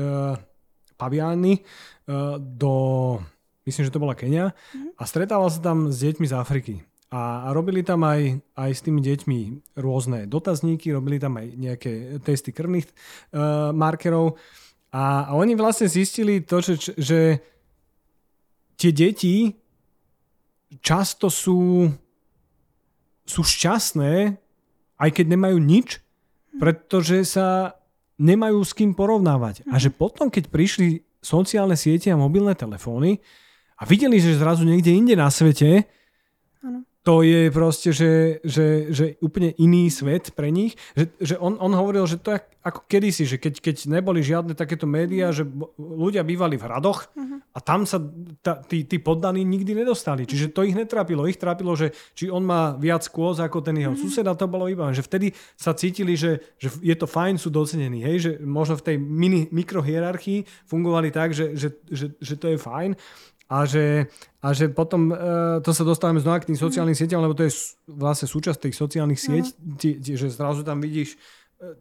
paviány do, myslím, že to bola Kenia mm-hmm. a stretával sa tam s deťmi z Afriky. A, robili tam aj, aj s tými deťmi rôzne dotazníky, robili tam aj nejaké testy krvných uh, markerov. A, a oni vlastne zistili to, že, že tie deti často sú, sú šťastné, aj keď nemajú nič, pretože sa nemajú s kým porovnávať. A že potom, keď prišli sociálne siete a mobilné telefóny a videli, že zrazu niekde inde na svete to je proste, že, že, že úplne iný svet pre nich. Že, že on, on hovoril, že to je ako kedysi, že keď, keď neboli žiadne takéto médiá, že ľudia bývali v hradoch uh-huh. a tam sa ta, tí, tí poddaní nikdy nedostali. Čiže to ich netrapilo. Ich trápilo, že či on má viac kôz ako ten jeho uh-huh. sused a to bolo iba. Že vtedy sa cítili, že, že je to fajn, sú docenení. Hej? Že možno v tej mini, mikrohierarchii fungovali tak, že, že, že, že to je fajn a že, a že potom uh, to sa dostávame znova k tým sociálnym mm. sieťam, lebo to je vlastne súčasť tých sociálnych sieť, no. tí, tí, že zrazu tam vidíš uh,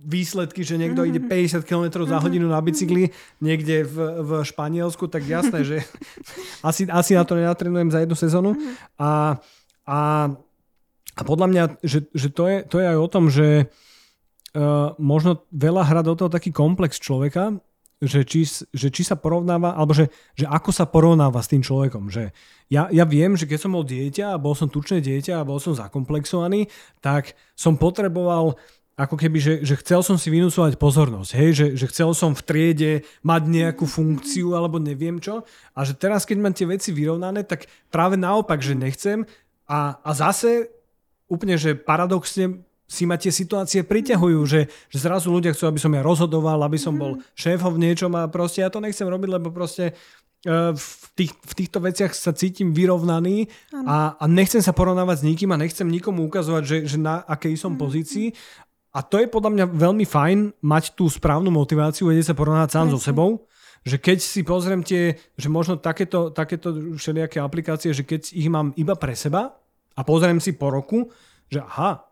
výsledky, že niekto mm-hmm. ide 50 km za mhm. hodinu na bicykli niekde v, v Španielsku, tak jasné, že <laughs> asi, asi na to nenatrenujem za jednu sezónu. A, a, a podľa mňa, že, že to, je, to je aj o tom, že uh, možno veľa hrá do toho taký komplex človeka, že či, že či sa porovnáva, alebo že, že ako sa porovnáva s tým človekom. Že ja, ja viem, že keď som bol dieťa a bol som tučné dieťa a bol som zakomplexovaný, tak som potreboval ako keby, že, že chcel som si vynúcovať pozornosť, hej? Že, že chcel som v triede mať nejakú funkciu alebo neviem čo a že teraz, keď mám tie veci vyrovnané, tak práve naopak, že nechcem a, a zase úplne, že paradoxne si ma tie situácie priťahujú, že, že zrazu ľudia chcú, aby som ja rozhodoval, aby som bol mhm. šéfom v niečom a proste ja to nechcem robiť, lebo proste uh, v, tých, v týchto veciach sa cítim vyrovnaný a, a nechcem sa porovnávať s nikým a nechcem nikomu ukazovať, že, že na akej som mm-hmm. pozícii. A to je podľa mňa veľmi fajn mať tú správnu motiváciu, vedieť sa porovnávať sám so sebou že keď si pozriem tie, že možno takéto, takéto všelijaké aplikácie, že keď ich mám iba pre seba a pozriem si po roku, že aha,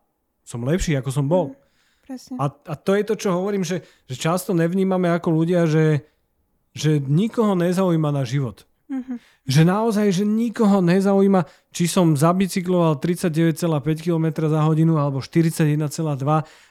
som lepší, ako som bol. Mm, presne. A, a to je to, čo hovorím, že, že často nevnímame ako ľudia, že, že nikoho nezaujíma na život. Mm-hmm. Že naozaj, že nikoho nezaujíma, či som zabicykloval 39,5 km za hodinu alebo 41,2.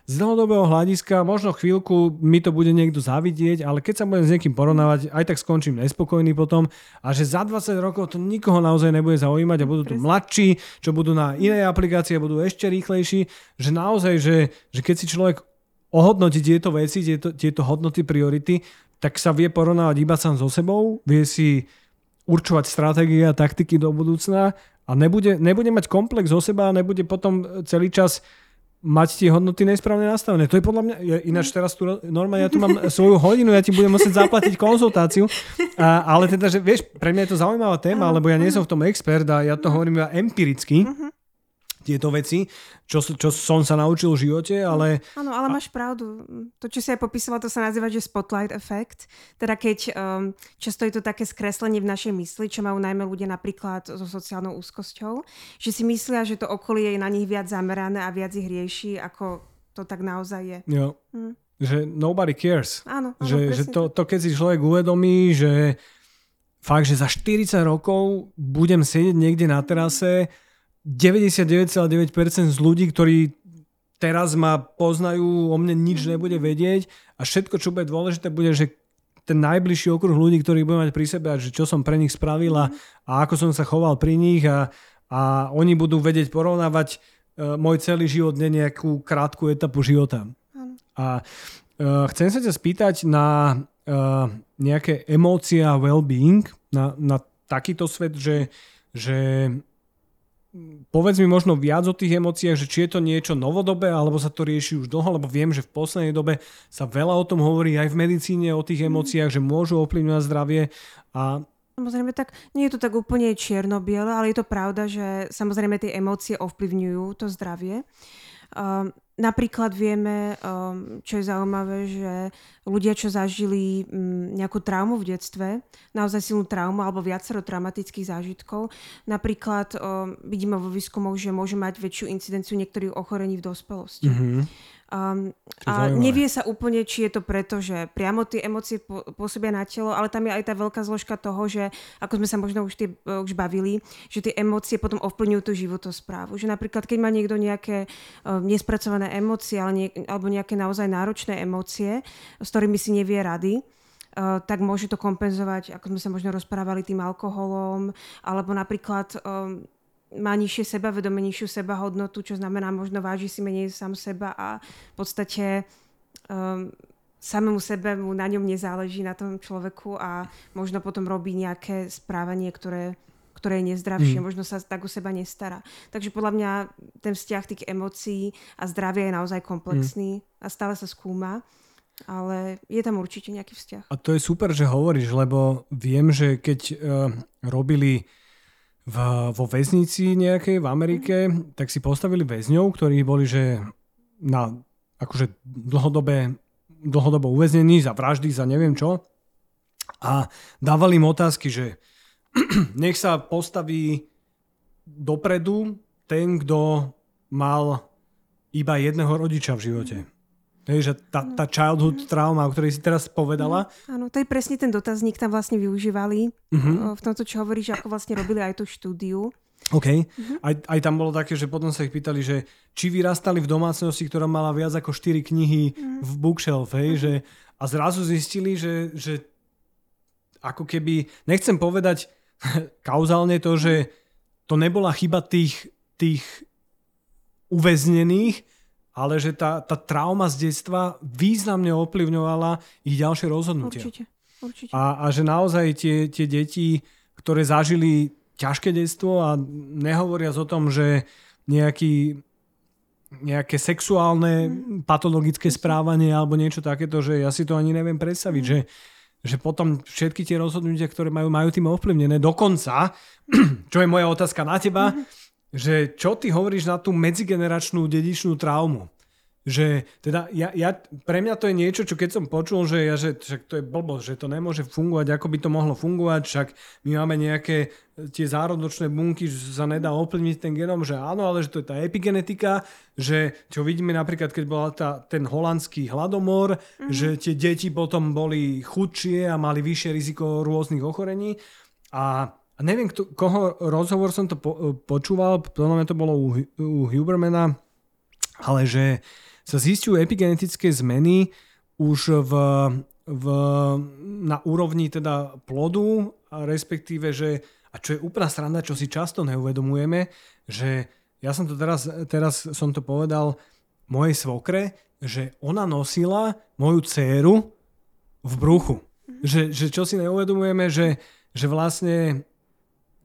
Z dlhodobého hľadiska možno chvíľku mi to bude niekto zavidieť, ale keď sa budem s niekým porovnávať, aj tak skončím nespokojný potom a že za 20 rokov to nikoho naozaj nebude zaujímať a budú tu mladší, čo budú na inej aplikácii a budú ešte rýchlejší. Že naozaj, že, že keď si človek ohodnotí tieto veci, tieto, tieto hodnoty, priority, tak sa vie porovnávať iba sám so sebou, vie si určovať stratégie a taktiky do budúcna a nebude, nebude mať komplex o seba a nebude potom celý čas mať tie hodnoty nesprávne nastavené. To je podľa mňa, ja, ináč teraz tu normálne, ja tu mám <laughs> svoju hodinu, ja ti budem musieť zaplatiť konzultáciu, a, ale teda, že vieš, pre mňa je to zaujímavá téma, lebo ja nie som v tom expert a ja to hovorím iba empiricky. Uh-huh tieto veci, čo, čo som sa naučil v živote, ale... Áno, ale máš pravdu. To, čo si aj popisoval, to sa nazýva, že spotlight effect. Teda keď um, často je to také skreslenie v našej mysli, čo majú najmä ľudia napríklad so sociálnou úzkosťou, že si myslia, že to okolie je na nich viac zamerané a viac ich rieši, ako to tak naozaj je. Jo. Hm. Že nobody cares. Áno, áno že, že to, to, keď si človek uvedomí, že fakt, že za 40 rokov budem sedieť niekde na terase 99,9% z ľudí, ktorí teraz ma poznajú, o mne nič nebude vedieť a všetko, čo bude dôležité, bude, že ten najbližší okruh ľudí, ktorý budem mať pri sebe a že čo som pre nich spravil a, a ako som sa choval pri nich a, a oni budú vedieť porovnávať uh, môj celý život, ne nejakú krátku etapu života. A uh, chcem sa ťa spýtať na uh, nejaké emócie a well-being, na, na takýto svet, že, že povedz mi možno viac o tých emóciách, že či je to niečo novodobé, alebo sa to rieši už dlho, lebo viem, že v poslednej dobe sa veľa o tom hovorí aj v medicíne, o tých mhm. emóciách, že môžu ovplyvňovať zdravie a Samozrejme, tak nie je to tak úplne čierno-biele, ale je to pravda, že samozrejme tie emócie ovplyvňujú to zdravie. Um, Napríklad vieme, um, čo je zaujímavé, že ľudia, čo zažili mm, nejakú traumu v detstve, naozaj silnú traumu alebo viacero traumatických zážitkov, napríklad um, vidíme vo výskumoch, že môže mať väčšiu incidenciu niektorých ochorení v dospelosti. Mm-hmm. Um, a nevie sa úplne, či je to preto, že priamo tie emócie pôsobia na telo, ale tam je aj tá veľká zložka toho, že ako sme sa možno už, tie, už bavili, že tie emócie potom ovplyvňujú tú životosprávu. Že napríklad, keď má niekto nejaké uh, nespracované emócie ale nie, alebo nejaké naozaj náročné emócie, s ktorými si nevie rady, Uh, tak môže to kompenzovať, ako sme sa možno rozprávali, tým alkoholom, alebo napríklad um, má nižšie sebavedomie, nižšiu sebahodnotu, čo znamená možno váži si menej sám seba a v podstate um, samému sebe mu na ňom nezáleží, na tom človeku a možno potom robí nejaké správanie, ktoré, ktoré je nezdravšie, mm. možno sa tak o seba nestará. Takže podľa mňa ten vzťah tých emócií a zdravia je naozaj komplexný mm. a stále sa skúma ale je tam určite nejaký vzťah. A to je super, že hovoríš, lebo viem, že keď uh, robili v, vo väznici nejakej v Amerike, tak si postavili väzňov, ktorí boli, že na akože dlhodobé, dlhodobo uväznení za vraždy, za neviem čo. A dávali im otázky, že <clears throat> nech sa postaví dopredu ten, kto mal iba jedného rodiča v živote. Hej, že tá, tá childhood trauma, o ktorej si teraz povedala. Mm, áno, to je presne ten dotazník, tam vlastne využívali uh-huh. v tomto, čo hovoríš, ako vlastne robili aj tú štúdiu. OK. Uh-huh. Aj, aj tam bolo také, že potom sa ich pýtali, že či vyrastali v domácnosti, ktorá mala viac ako 4 knihy uh-huh. v bookshelf, hej, uh-huh. že, a zrazu zistili, že, že ako keby, nechcem povedať <laughs> kauzálne to, že to nebola chyba tých, tých uväznených, ale že tá, tá trauma z detstva významne ovplyvňovala ich ďalšie rozhodnutia. Určite. Určite. A, a že naozaj tie, tie deti, ktoré zažili ťažké detstvo a nehovoria o tom, že nejaký, nejaké sexuálne mm. patologické správanie alebo niečo takéto, že ja si to ani neviem predstaviť, mm. že, že potom všetky tie rozhodnutia, ktoré majú, majú tým ovplyvnené. Dokonca, <clears throat> čo je moja otázka na teba, mm že čo ty hovoríš na tú medzigeneračnú dedičnú traumu? Že teda ja, ja, pre mňa to je niečo, čo keď som počul, že, ja, že však to je blbosť, že to nemôže fungovať, ako by to mohlo fungovať, však my máme nejaké tie zárodočné bunky, že sa nedá ovplyvniť ten genom, že áno, ale že to je tá epigenetika, že čo vidíme napríklad, keď bola tá, ten holandský hladomor, mm-hmm. že tie deti potom boli chudšie a mali vyššie riziko rôznych ochorení a a neviem, kto, koho rozhovor som to po, počúval, podľa mňa to bolo u, u Hubermana, ale že sa zistujú epigenetické zmeny už v, v, na úrovni teda plodu, a respektíve, že, a čo je úplná strana, čo si často neuvedomujeme, že ja som to teraz, teraz som to povedal mojej svokre, že ona nosila moju dceru v bruchu. Že, že čo si neuvedomujeme, že, že vlastne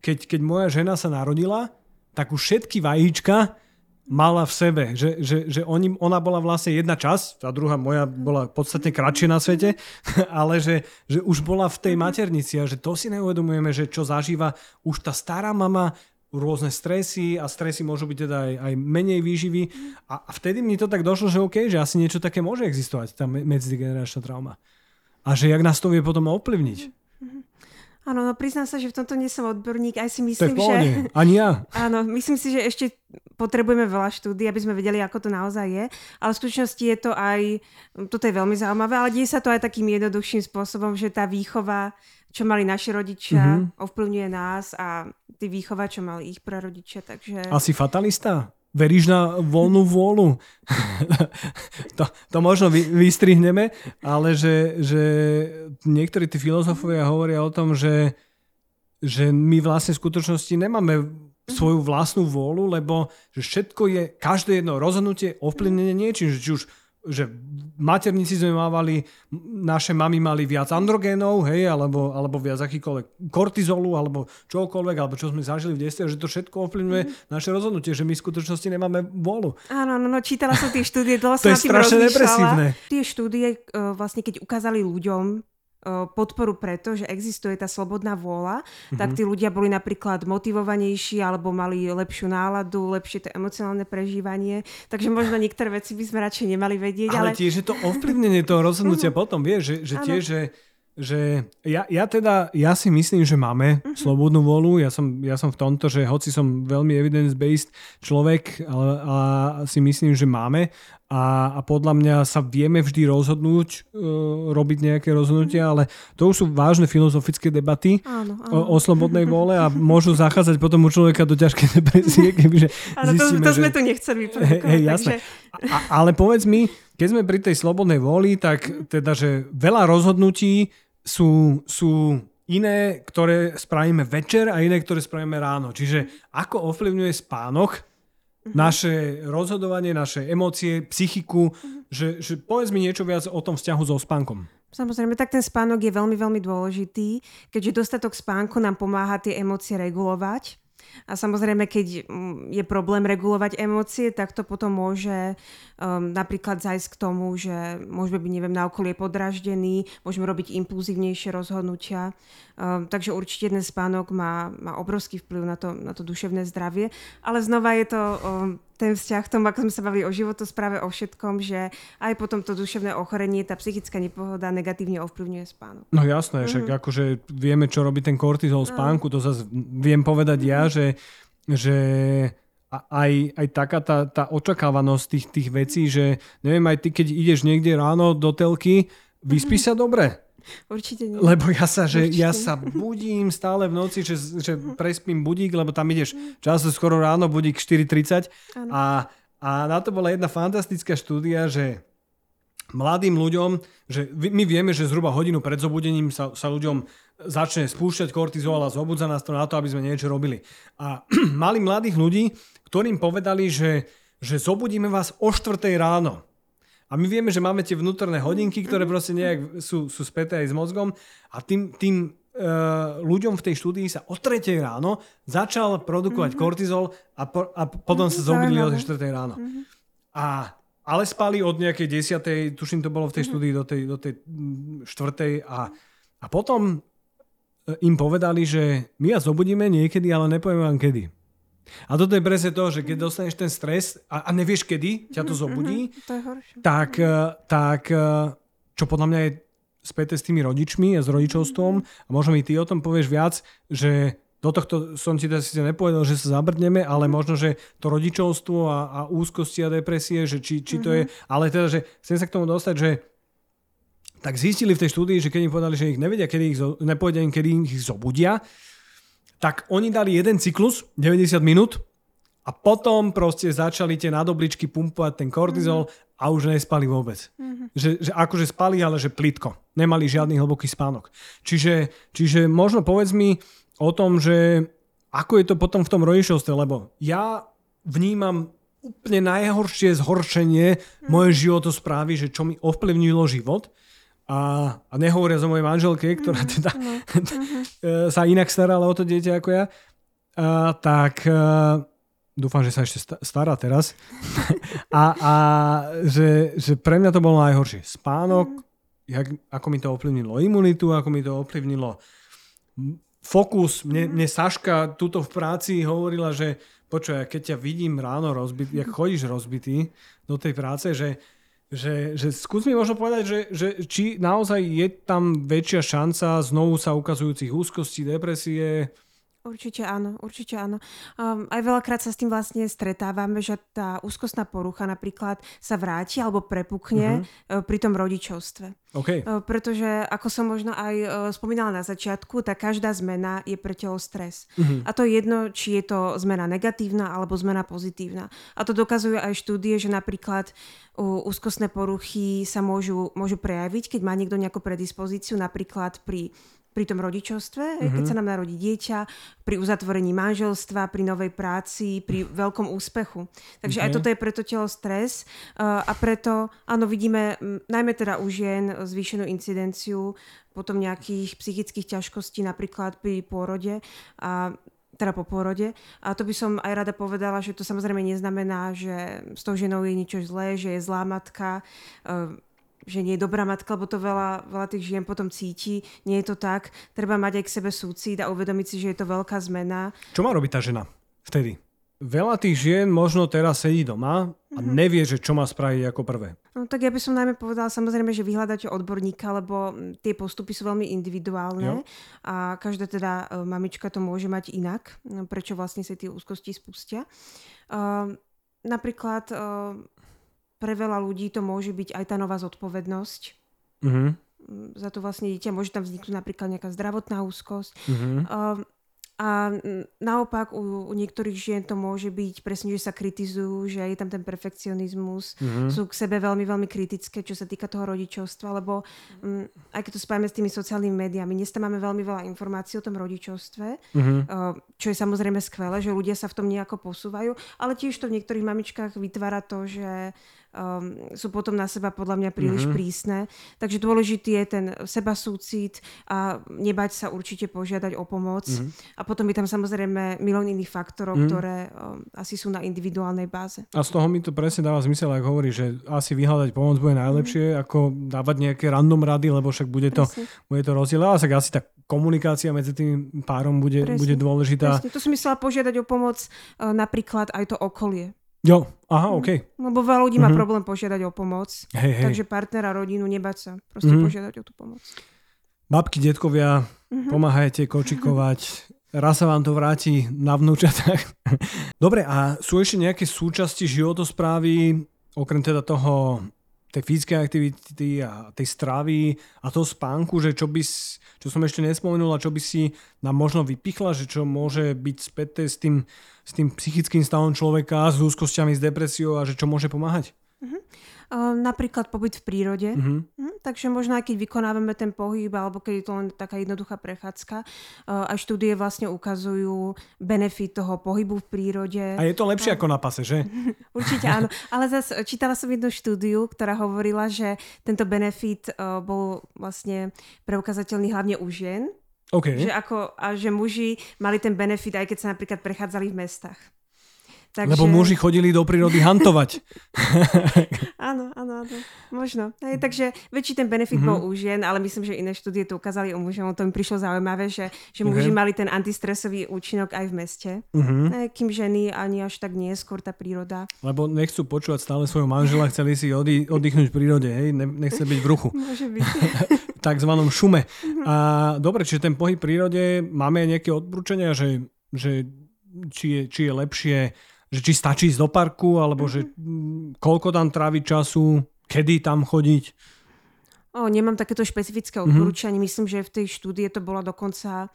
keď, keď moja žena sa narodila, tak už všetky vajíčka mala v sebe, že, že, že oni, ona bola vlastne jedna časť, tá druhá moja bola podstatne kratšie na svete, <laughs> ale že, že už bola v tej maternici a že to si neuvedomujeme, že čo zažíva už tá stará mama, rôzne stresy a stresy môžu byť teda aj, aj menej výživy a, a vtedy mi to tak došlo, že OK, že asi niečo také môže existovať, tá medzigeneračná trauma. A že jak nás to vie potom ovplyvniť. Áno, no priznám sa, že v tomto nie som odborník. Aj si myslím, že... Ani ja. <laughs> Áno, myslím si, že ešte potrebujeme veľa štúdí, aby sme vedeli, ako to naozaj je. Ale v skutočnosti je to aj... Toto je veľmi zaujímavé, ale deje sa to aj takým jednoduchším spôsobom, že tá výchova, čo mali naši rodičia, mm-hmm. ovplyvňuje nás a tí výchova, čo mali ich prarodičia. Takže... Asi fatalista? Veríš na voľnú vôľu? <laughs> to, to možno vy, vystrihneme, ale že, že niektorí tí filozofovia hovoria o tom, že, že my vlastne v skutočnosti nemáme svoju vlastnú vôľu, lebo že všetko je, každé jedno rozhodnutie ovplyvnené niečím, že či už že maternici sme mávali, naše mamy mali viac androgénov, hej, alebo, alebo viac akýkoľvek kortizolu, alebo čokoľvek, alebo čo sme zažili v detstve, že to všetko ovplyvňuje mm. naše rozhodnutie, že my v skutočnosti nemáme vôľu. Áno, no, no čítala som tie štúdie, dlho som to je strašne depresívne. Tie štúdie, e, vlastne keď ukázali ľuďom, podporu preto, že existuje tá slobodná vôľa, mm-hmm. tak tí ľudia boli napríklad motivovanejší alebo mali lepšiu náladu, lepšie to emocionálne prežívanie. Takže možno niektoré veci by sme radšej nemali vedieť. Ale, ale... tiež je to ovplyvnenie toho rozhodnutia mm-hmm. potom, vieš, že, že tiež, že že ja, ja teda, ja si myslím, že máme uh-huh. slobodnú volu. Ja som, ja som v tomto, že hoci som veľmi evidence-based človek, ale, a si myslím, že máme. A, a podľa mňa sa vieme vždy rozhodnúť, uh, robiť nejaké rozhodnutia, ale to už sú vážne filozofické debaty áno, áno. O, o slobodnej vole a môžu <laughs> zachádzať potom u človeka do ťažkej depresie, <laughs> kebyže áno, zistíme, to, to sme že... tu nechceli Hej, hey, jasné. Takže... A, ale povedz mi, keď sme pri tej slobodnej voli, tak teda, že veľa rozhodnutí sú, sú iné, ktoré spravíme večer a iné, ktoré spravíme ráno. Čiže ako ovplyvňuje spánok uh-huh. naše rozhodovanie, naše emócie, psychiku, uh-huh. že, že povedz mi niečo viac o tom vzťahu so spánkom. Samozrejme, tak ten spánok je veľmi, veľmi dôležitý, keďže dostatok spánku nám pomáha tie emócie regulovať. A samozrejme, keď mm, je problém regulovať emócie, tak to potom môže um, napríklad zajsť k tomu, že môžeme byť, neviem, na okolie podraždený, môžeme robiť impulzívnejšie rozhodnutia. Um, takže určite ten spánok má, má obrovský vplyv na to, na to duševné zdravie. Ale znova je to um, ten vzťah k tomu, ako sme sa bavili o životospráve, o všetkom, že aj potom to duševné ochorenie, tá psychická nepohoda negatívne ovplyvňuje spánok. No jasné, mm-hmm. však mhm. akože vieme, čo robí ten kortizol spánku, to zase viem povedať mm-hmm. ja, že, že aj, aj taká tá, tá očakávanosť tých, tých vecí, že neviem, aj ty, keď ideš niekde ráno do telky, vyspí mm-hmm. sa dobre. Určite nie. Lebo ja sa, že Určite. ja sa <laughs> budím stále v noci, že, že prespím budík, lebo tam ideš často skoro ráno, budík 4.30 a, a na to bola jedna fantastická štúdia, že mladým ľuďom, že my vieme, že zhruba hodinu pred zobudením sa, sa ľuďom začne spúšťať kortizol a zobudza nás to na to, aby sme niečo robili. A <clears throat> mali mladých ľudí, ktorým povedali, že, že zobudíme vás o 4 ráno. A my vieme, že máme tie vnútorné hodinky, ktoré proste nejak sú, sú späté aj s mozgom a tým, tým uh, ľuďom v tej štúdii sa o 3 ráno začal produkovať mm-hmm. kortizol a, po, a potom mm-hmm. sa zobudili o 4 ráno. Mm-hmm. A, ale spali od nejakej 10. tuším to bolo v tej mm-hmm. štúdii do tej, do tej 4. A, a potom eh, im povedali, že my vás zobudíme niekedy, ale nepovieme vám kedy. A toto je presne to, že keď dostaneš ten stres a, a nevieš kedy ťa to mhm, zobudí, mm-hmm, to je tak, eh, tak eh, čo podľa mňa je späté s tými rodičmi a s rodičovstvom a možno mi ty o tom povieš viac, že do tohto som ti teda síce nepovedal, že sa zabrdneme, ale mhm. možno, že to rodičovstvo a, a úzkosti a depresie, že či, či to mm-hmm. je, ale teda, že chcem sa k tomu dostať, že tak zistili v tej štúdii, že keď im povedali, že ich nevedia, kedy ich, nepovedia im, kedy ich zobudia, tak oni dali jeden cyklus, 90 minút, a potom proste začali tie nadobličky pumpovať ten kortizol mm-hmm. a už nespali vôbec. Mm-hmm. Že, že akože spali, ale že plitko. Nemali žiadny hlboký spánok. Čiže, čiže možno povedz mi o tom, že ako je to potom v tom rodičovstve, lebo ja vnímam úplne najhoršie zhoršenie mm-hmm. moje životosprávy, že čo mi ovplyvnilo život a, a nehovoria o mojej manželke, ktorá mhm, teda uh-huh. <laughs> sa inak starala o to dieťa ako ja, a, tak a, dúfam, že sa ešte stará teraz. <laughs> a a že, že pre mňa to bolo najhoršie. Spánok, uh-huh. jak, ako mi to ovplyvnilo imunitu, ako mi to ovplyvnilo fokus. Mne, mne Saška tuto v práci hovorila, že počuj, keď ťa vidím ráno rozbitý, jak chodíš rozbitý do tej práce, že že, že skús mi možno povedať, že, že či naozaj je tam väčšia šanca znovu sa ukazujúcich úzkostí, depresie, Určite áno, určite áno. Um, aj veľakrát sa s tým vlastne stretávame, že tá úzkostná porucha napríklad sa vráti alebo prepukne uh-huh. pri tom rodičovstve. Okay. Uh, pretože, ako som možno aj uh, spomínala na začiatku, tak každá zmena je pre telo stres. Uh-huh. A to je jedno, či je to zmena negatívna alebo zmena pozitívna. A to dokazujú aj štúdie, že napríklad uh, úzkostné poruchy sa môžu, môžu prejaviť, keď má niekto nejakú predispozíciu, napríklad pri pri tom rodičovstve, mm-hmm. keď sa nám narodí dieťa, pri uzatvorení manželstva, pri novej práci, pri veľkom úspechu. Takže okay. aj toto je preto telo stres uh, a preto, áno, vidíme m, najmä teda u žien zvýšenú incidenciu potom nejakých psychických ťažkostí napríklad pri pôrode a teda po pôrode. A to by som aj rada povedala, že to samozrejme neznamená, že s tou ženou je niečo zlé, že je zlá matka. Uh, že nie je dobrá matka, lebo to veľa, veľa tých žien potom cíti. Nie je to tak. Treba mať aj k sebe súcit a uvedomiť si, že je to veľká zmena. Čo má robiť tá žena vtedy? Veľa tých žien možno teraz sedí doma a mm-hmm. nevie, že čo má spraviť ako prvé. No tak ja by som najmä povedala samozrejme, že vyhľadáte odborníka, lebo tie postupy sú veľmi individuálne jo. a každá teda uh, mamička to môže mať inak, no, prečo vlastne sa tie úzkosti spustia. Uh, napríklad uh, pre veľa ľudí to môže byť aj tá nová zodpovednosť. Mhm. Mm, Za to vlastne dieťa môže tam vzniknúť napríklad nejaká zdravotná úzkosť. Mhm. Uh, a mm, naopak u, u niektorých žien to môže byť presne, že sa kritizujú, že je tam ten perfekcionizmus, Mhm. sú k sebe veľmi, veľmi kritické, čo sa týka toho rodičovstva, lebo um, aj keď to spájame s tými sociálnymi médiami, dnes tam máme veľmi veľa informácií o tom rodičovstve, Mhm. uh, čo je samozrejme skvelé, že ľudia sa v tom nejako posúvajú, ale tiež to v niektorých mamičkách vytvára to, že um, sú potom na seba podľa mňa príliš Mhm. prísne. Takže dôležitý je ten seba súcit a nebať sa určite požiadať o pomoc. Mhm. A potom je tam samozrejme milión iných faktorov, Mhm. ktoré um, asi sú na individuálnej báze. A z toho mi to presne dáva zmysel, ako hovorí, že asi vyhľadať pomoc bude najlepšie, ako dávať nejaké random rady, lebo však bude to, bude to rozdiel. A však asi tá komunikácia medzi tým párom bude, Presne. bude dôležitá. Presne. To som myslela požiadať o pomoc uh, napríklad aj to okolie. Jo, aha, OK. Lebo veľa ľudí má Mhm. problém požiadať o pomoc. Hej, hej. Takže partnera, rodinu, nebať sa. Proste Mhm. požiadať o tú pomoc. Babky, detkovia, Mhm. pomáhajte kočikovať. Raz sa vám to vráti na vnúčatách. <laughs> Dobre, a sú ešte nejaké súčasti životosprávy, okrem teda toho tej fyzickej aktivity a tej stravy a toho spánku, že čo by, s- čo som ešte nespomenul a čo by si nám možno vypichla, že čo môže byť späté s tým, s tým psychickým stavom človeka, s úzkosťami, s depresiou a že čo môže pomáhať? Uh, napríklad pobyt v prírode. Mhm. Hm, takže možno aj keď vykonávame ten pohyb, alebo keď je to len taká jednoduchá prechádzka, uh, aj štúdie vlastne ukazujú benefit toho pohybu v prírode. A je to lepšie ako na pase, že? <laughs> Určite áno. Ale zase čítala som jednu štúdiu, ktorá hovorila, že tento benefit uh, bol vlastne preukazateľný hlavne u žien. OK. Že ako, a že muži mali ten benefit, aj keď sa napríklad prechádzali v mestách. Takže... Lebo muži chodili do prírody hantovať. <laughs> Áno, áno, áno. Možno. Hej, takže väčší ten benefit Mhm. mm-hmm. bol u žien, ale myslím, že iné štúdie to ukázali u mužov. To mi prišlo zaujímavé, že, že muži Ok. mali ten antistresový účinok aj v meste. Mhm. Hej, kým ženy ani až tak nie, skôr tá príroda. Lebo nechcú počúvať stále svojho manžela, chceli si oddy- oddychnúť v prírode, hej, ne, nechce byť v ruchu, <laughs> Môže byť. takzvanom šume. A dobre, čiže ten pohyb v prírode, máme nejaké odporúčania, že, že či, je, či je lepšie, že či stačí ísť do parku, alebo že mm, koľko tam tráviť času, kedy tam chodiť. O, nemám takéto špecifické Mhm. odporúčanie. Myslím, že v tej štúdie to bola dokonca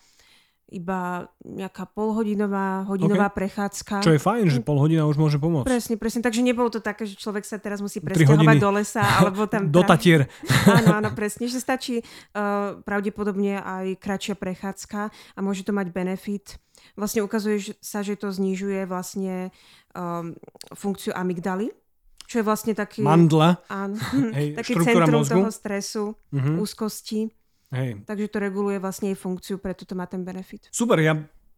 iba nejaká polhodinová, hodinová prechádzka. Čo je fajn, že pol hodina už môže pomôcť. Presne, presne. Takže nebolo to také, že človek sa teraz musí presťahovať do lesa, <laughs> alebo tam... Do Tatier. <laughs> Áno, áno, presne, že stačí uh, pravdepodobne aj kratšia prechádzka a môže to mať benefit. Vlastne ukazuje sa, že to znižuje vlastne um, funkciu amygdaly, čo je vlastne taký, Mandla. áno, <laughs> <laughs> Hej, taký centrum mozgu. toho stresu, Mhm. úzkosti, Hej. takže to reguluje vlastne jej funkciu, preto to má ten benefit. Super, ja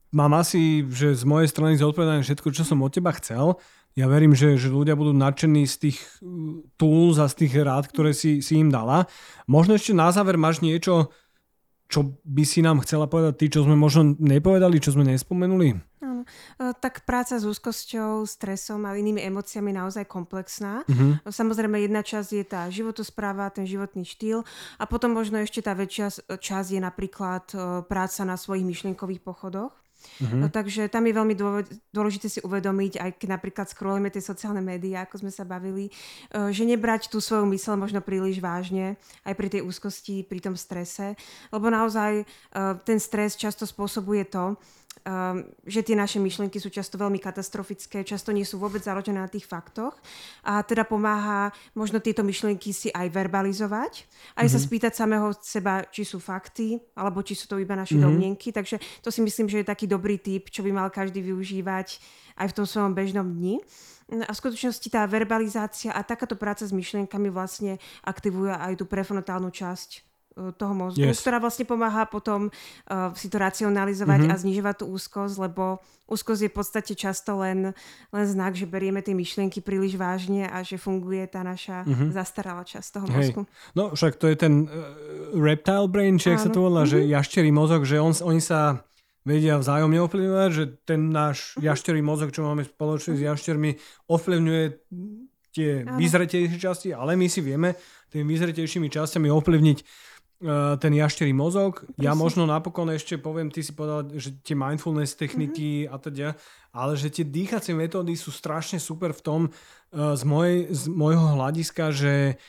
mám asi, že z mojej strany zodpovedané všetko, čo som od teba chcel. Ja verím, že, že ľudia budú nadšení z tých uh, tools a z tých rád, ktoré si, si im dala. Možno ešte na záver máš niečo, čo by si nám chcela povedať ty, čo sme možno nepovedali, čo sme nespomenuli? Áno. E, Tak práca s úzkosťou, stresom a inými emóciami je naozaj komplexná. Mhm. Samozrejme, jedna časť je tá životospráva, ten životný štýl a potom možno ešte tá väčšia časť je napríklad e, práca na svojich myšlienkových pochodoch. Mhm. No, takže tam je veľmi dôležité si uvedomiť, aj keď napríklad scrollujeme tie sociálne médiá, ako sme sa bavili, e, že nebrať tú svoju mysel možno príliš vážne, aj pri tej úzkosti, pri tom strese, lebo naozaj e, ten stres často spôsobuje to, um, že tie naše myšlienky sú často veľmi katastrofické, často nie sú vôbec založené na tých faktoch a teda pomáha možno tieto myšlienky si aj verbalizovať, aj mm-hmm. sa spýtať samého seba, či sú fakty, alebo či sú to iba naše mm-hmm. domnienky, takže to si myslím, že je taký dobrý tip, čo by mal každý využívať aj v tom svojom bežnom dni. A v skutočnosti tá verbalizácia a takáto práca s myšlienkami vlastne aktivuje aj tú prefrontálnu časť toho mozgu, Yes. ktorá vlastne pomáha potom uh, si to racionalizovať mm-hmm. a znižovať tú úzkosť, lebo úzkosť je v podstate často len, len znak, že berieme tie myšlienky príliš vážne a že funguje tá naša mm-hmm. zastaralá časť toho Hej. mozgu. No však to je ten uh, reptile brain, či jak sa to volá, že jašterý mozog, že on, oni sa vedia vzájomne ovplyvňovať, že ten náš jašterý mozog, čo máme spoločný s jaštermi, ovplyvňuje tie vyzretejšie časti, ale my si vieme tými vyzretejšími časťami ovplyvniť ten jašterý mozog. Presne. Ja možno napokon ešte poviem, ty si povedal, že tie mindfulness techniky mm-hmm. a teda, ale že tie dýchacie metódy sú strašne super v tom, uh, z, mojej, z môjho hľadiska, že,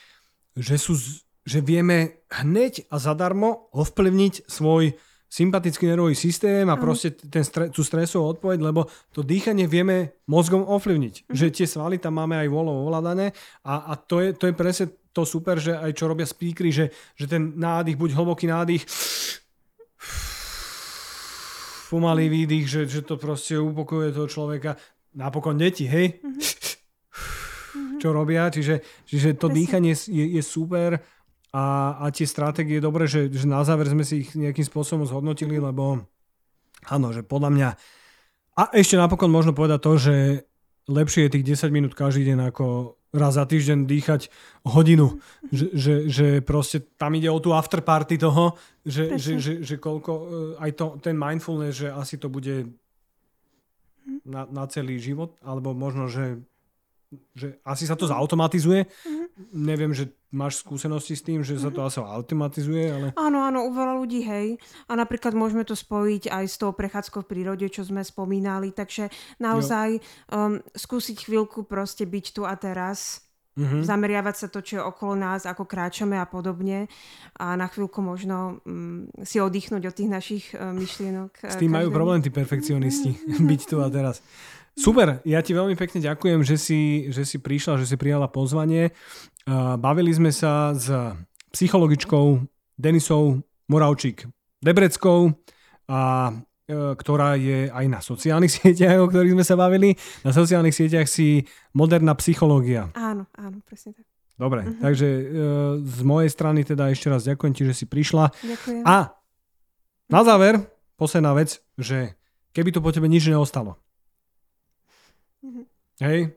že, sú, že vieme hneď a zadarmo ovplyvniť svoj sympatický nervový systém a proste ten stre, tú stresovú odpoveď, lebo to dýchanie vieme mozgom ovplyvniť. Mm-hmm. Že tie svaly tam máme aj volo ovládané a, a to, je, to je presne to super, že aj čo robia speakery, že, že ten nádych, buď hlboký nádych, pomalý výdych, že, že to proste upokojuje toho človeka. Napokon deti, hej? Mm-hmm. Čo robia, čiže, čiže to Presne. dýchanie je, je super a, a tie stratégie je dobré, že, že na záver sme si ich nejakým spôsobom zhodnotili, lebo áno, že podľa mňa a ešte napokon možno povedať to, že lepšie je tých 10 minút každý deň ako raz za týždeň dýchať hodinu. Že, že, že proste tam ide o tú afterparty toho, že, že, že, že koľko, eh, aj to, ten mindfulness, že asi to bude na, na celý život, alebo možno, že, že asi sa to zautomatizuje. Mm-hmm. Neviem, že máš skúsenosti s tým, že sa to mhm. asi automatizuje? Ale... Áno, áno, u veľa ľudí, hej. A napríklad môžeme to spojiť aj s tou prechádzkou v prírode, čo sme spomínali. Takže naozaj um, skúsiť chvíľku proste byť tu a teraz. Mm-hmm. Zameriavať sa to, čo je okolo nás, ako kráčame a podobne. A na chvíľku možno um, si oddychnúť od tých našich um, myšlienok. S tým majú problém tí perfekcionisti. <laughs> byť tu a teraz. Super, ja ti veľmi pekne ďakujem, že si, že si prišla, že si prijala pozvanie. Bavili sme sa s psychologičkou Denisou Moravčík Debreckou, a, e, ktorá je aj na sociálnych <laughs> sieťach, o ktorých sme sa bavili. Na sociálnych sieťach si moderná psychológia. Áno, áno, presne tak. Dobre, uh-huh. takže e, z mojej strany teda ešte raz ďakujem ti, že si prišla. Ďakujem. A na záver, posledná vec, že keby to po tebe nič neostalo. Hej?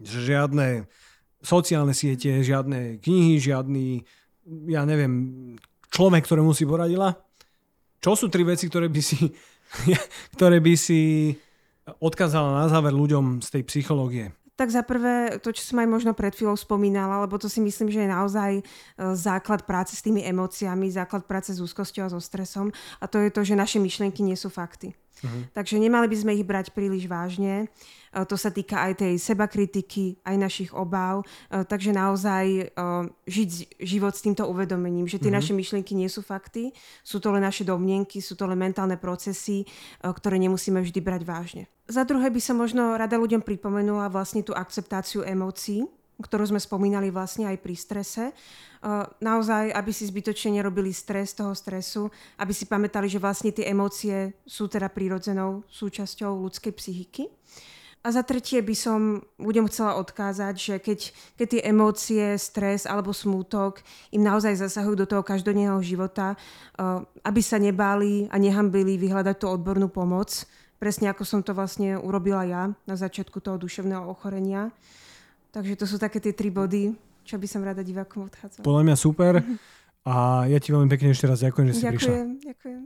Žiadne sociálne siete, žiadne knihy, žiadny, ja neviem, človek, ktorému si poradila. Čo sú tri veci, ktoré by si, <laughs> ktoré by si odkázala na záver ľuďom z tej psychológie? Tak za prvé, to, čo som aj možno pred chvíľou spomínala, lebo to si myslím, že je naozaj e, základ práce s tými emóciami, základ práce s úzkosťou a so stresom. A to je to, že naše myšlienky nie sú fakty. Uh-huh. Takže nemali by sme ich brať príliš vážne. To sa týka aj tej sebakritiky, aj našich obáv. Takže naozaj žiť život s týmto uvedomením, že tie uh-huh. naše myšlienky nie sú fakty, sú to len naše domnienky, sú to len mentálne procesy, ktoré nemusíme vždy brať vážne. Za druhé by som možno rada ľuďom pripomenula vlastne tú akceptáciu emócií, ktorú sme spomínali vlastne aj pri strese. Naozaj, aby si zbytočne nerobili stres toho stresu, aby si pamätali, že vlastne tie emócie sú teda prírodzenou súčasťou ľudskej psychiky. A za tretie by som ľuďom chcela odkázať, že keď, keď tie emócie, stres alebo smútok im naozaj zasahujú do toho každodenného života, uh, aby sa nebáli a nehambili vyhľadať tú odbornú pomoc, presne ako som to vlastne urobila ja na začiatku toho duševného ochorenia. Takže to sú také tie tri body, čo by som rada divákom odchádzala. Podľa mňa super. A ja ti veľmi pekne ešte raz ďakujem, že si ďakujem, prišla. Ďakujem, ďakujem.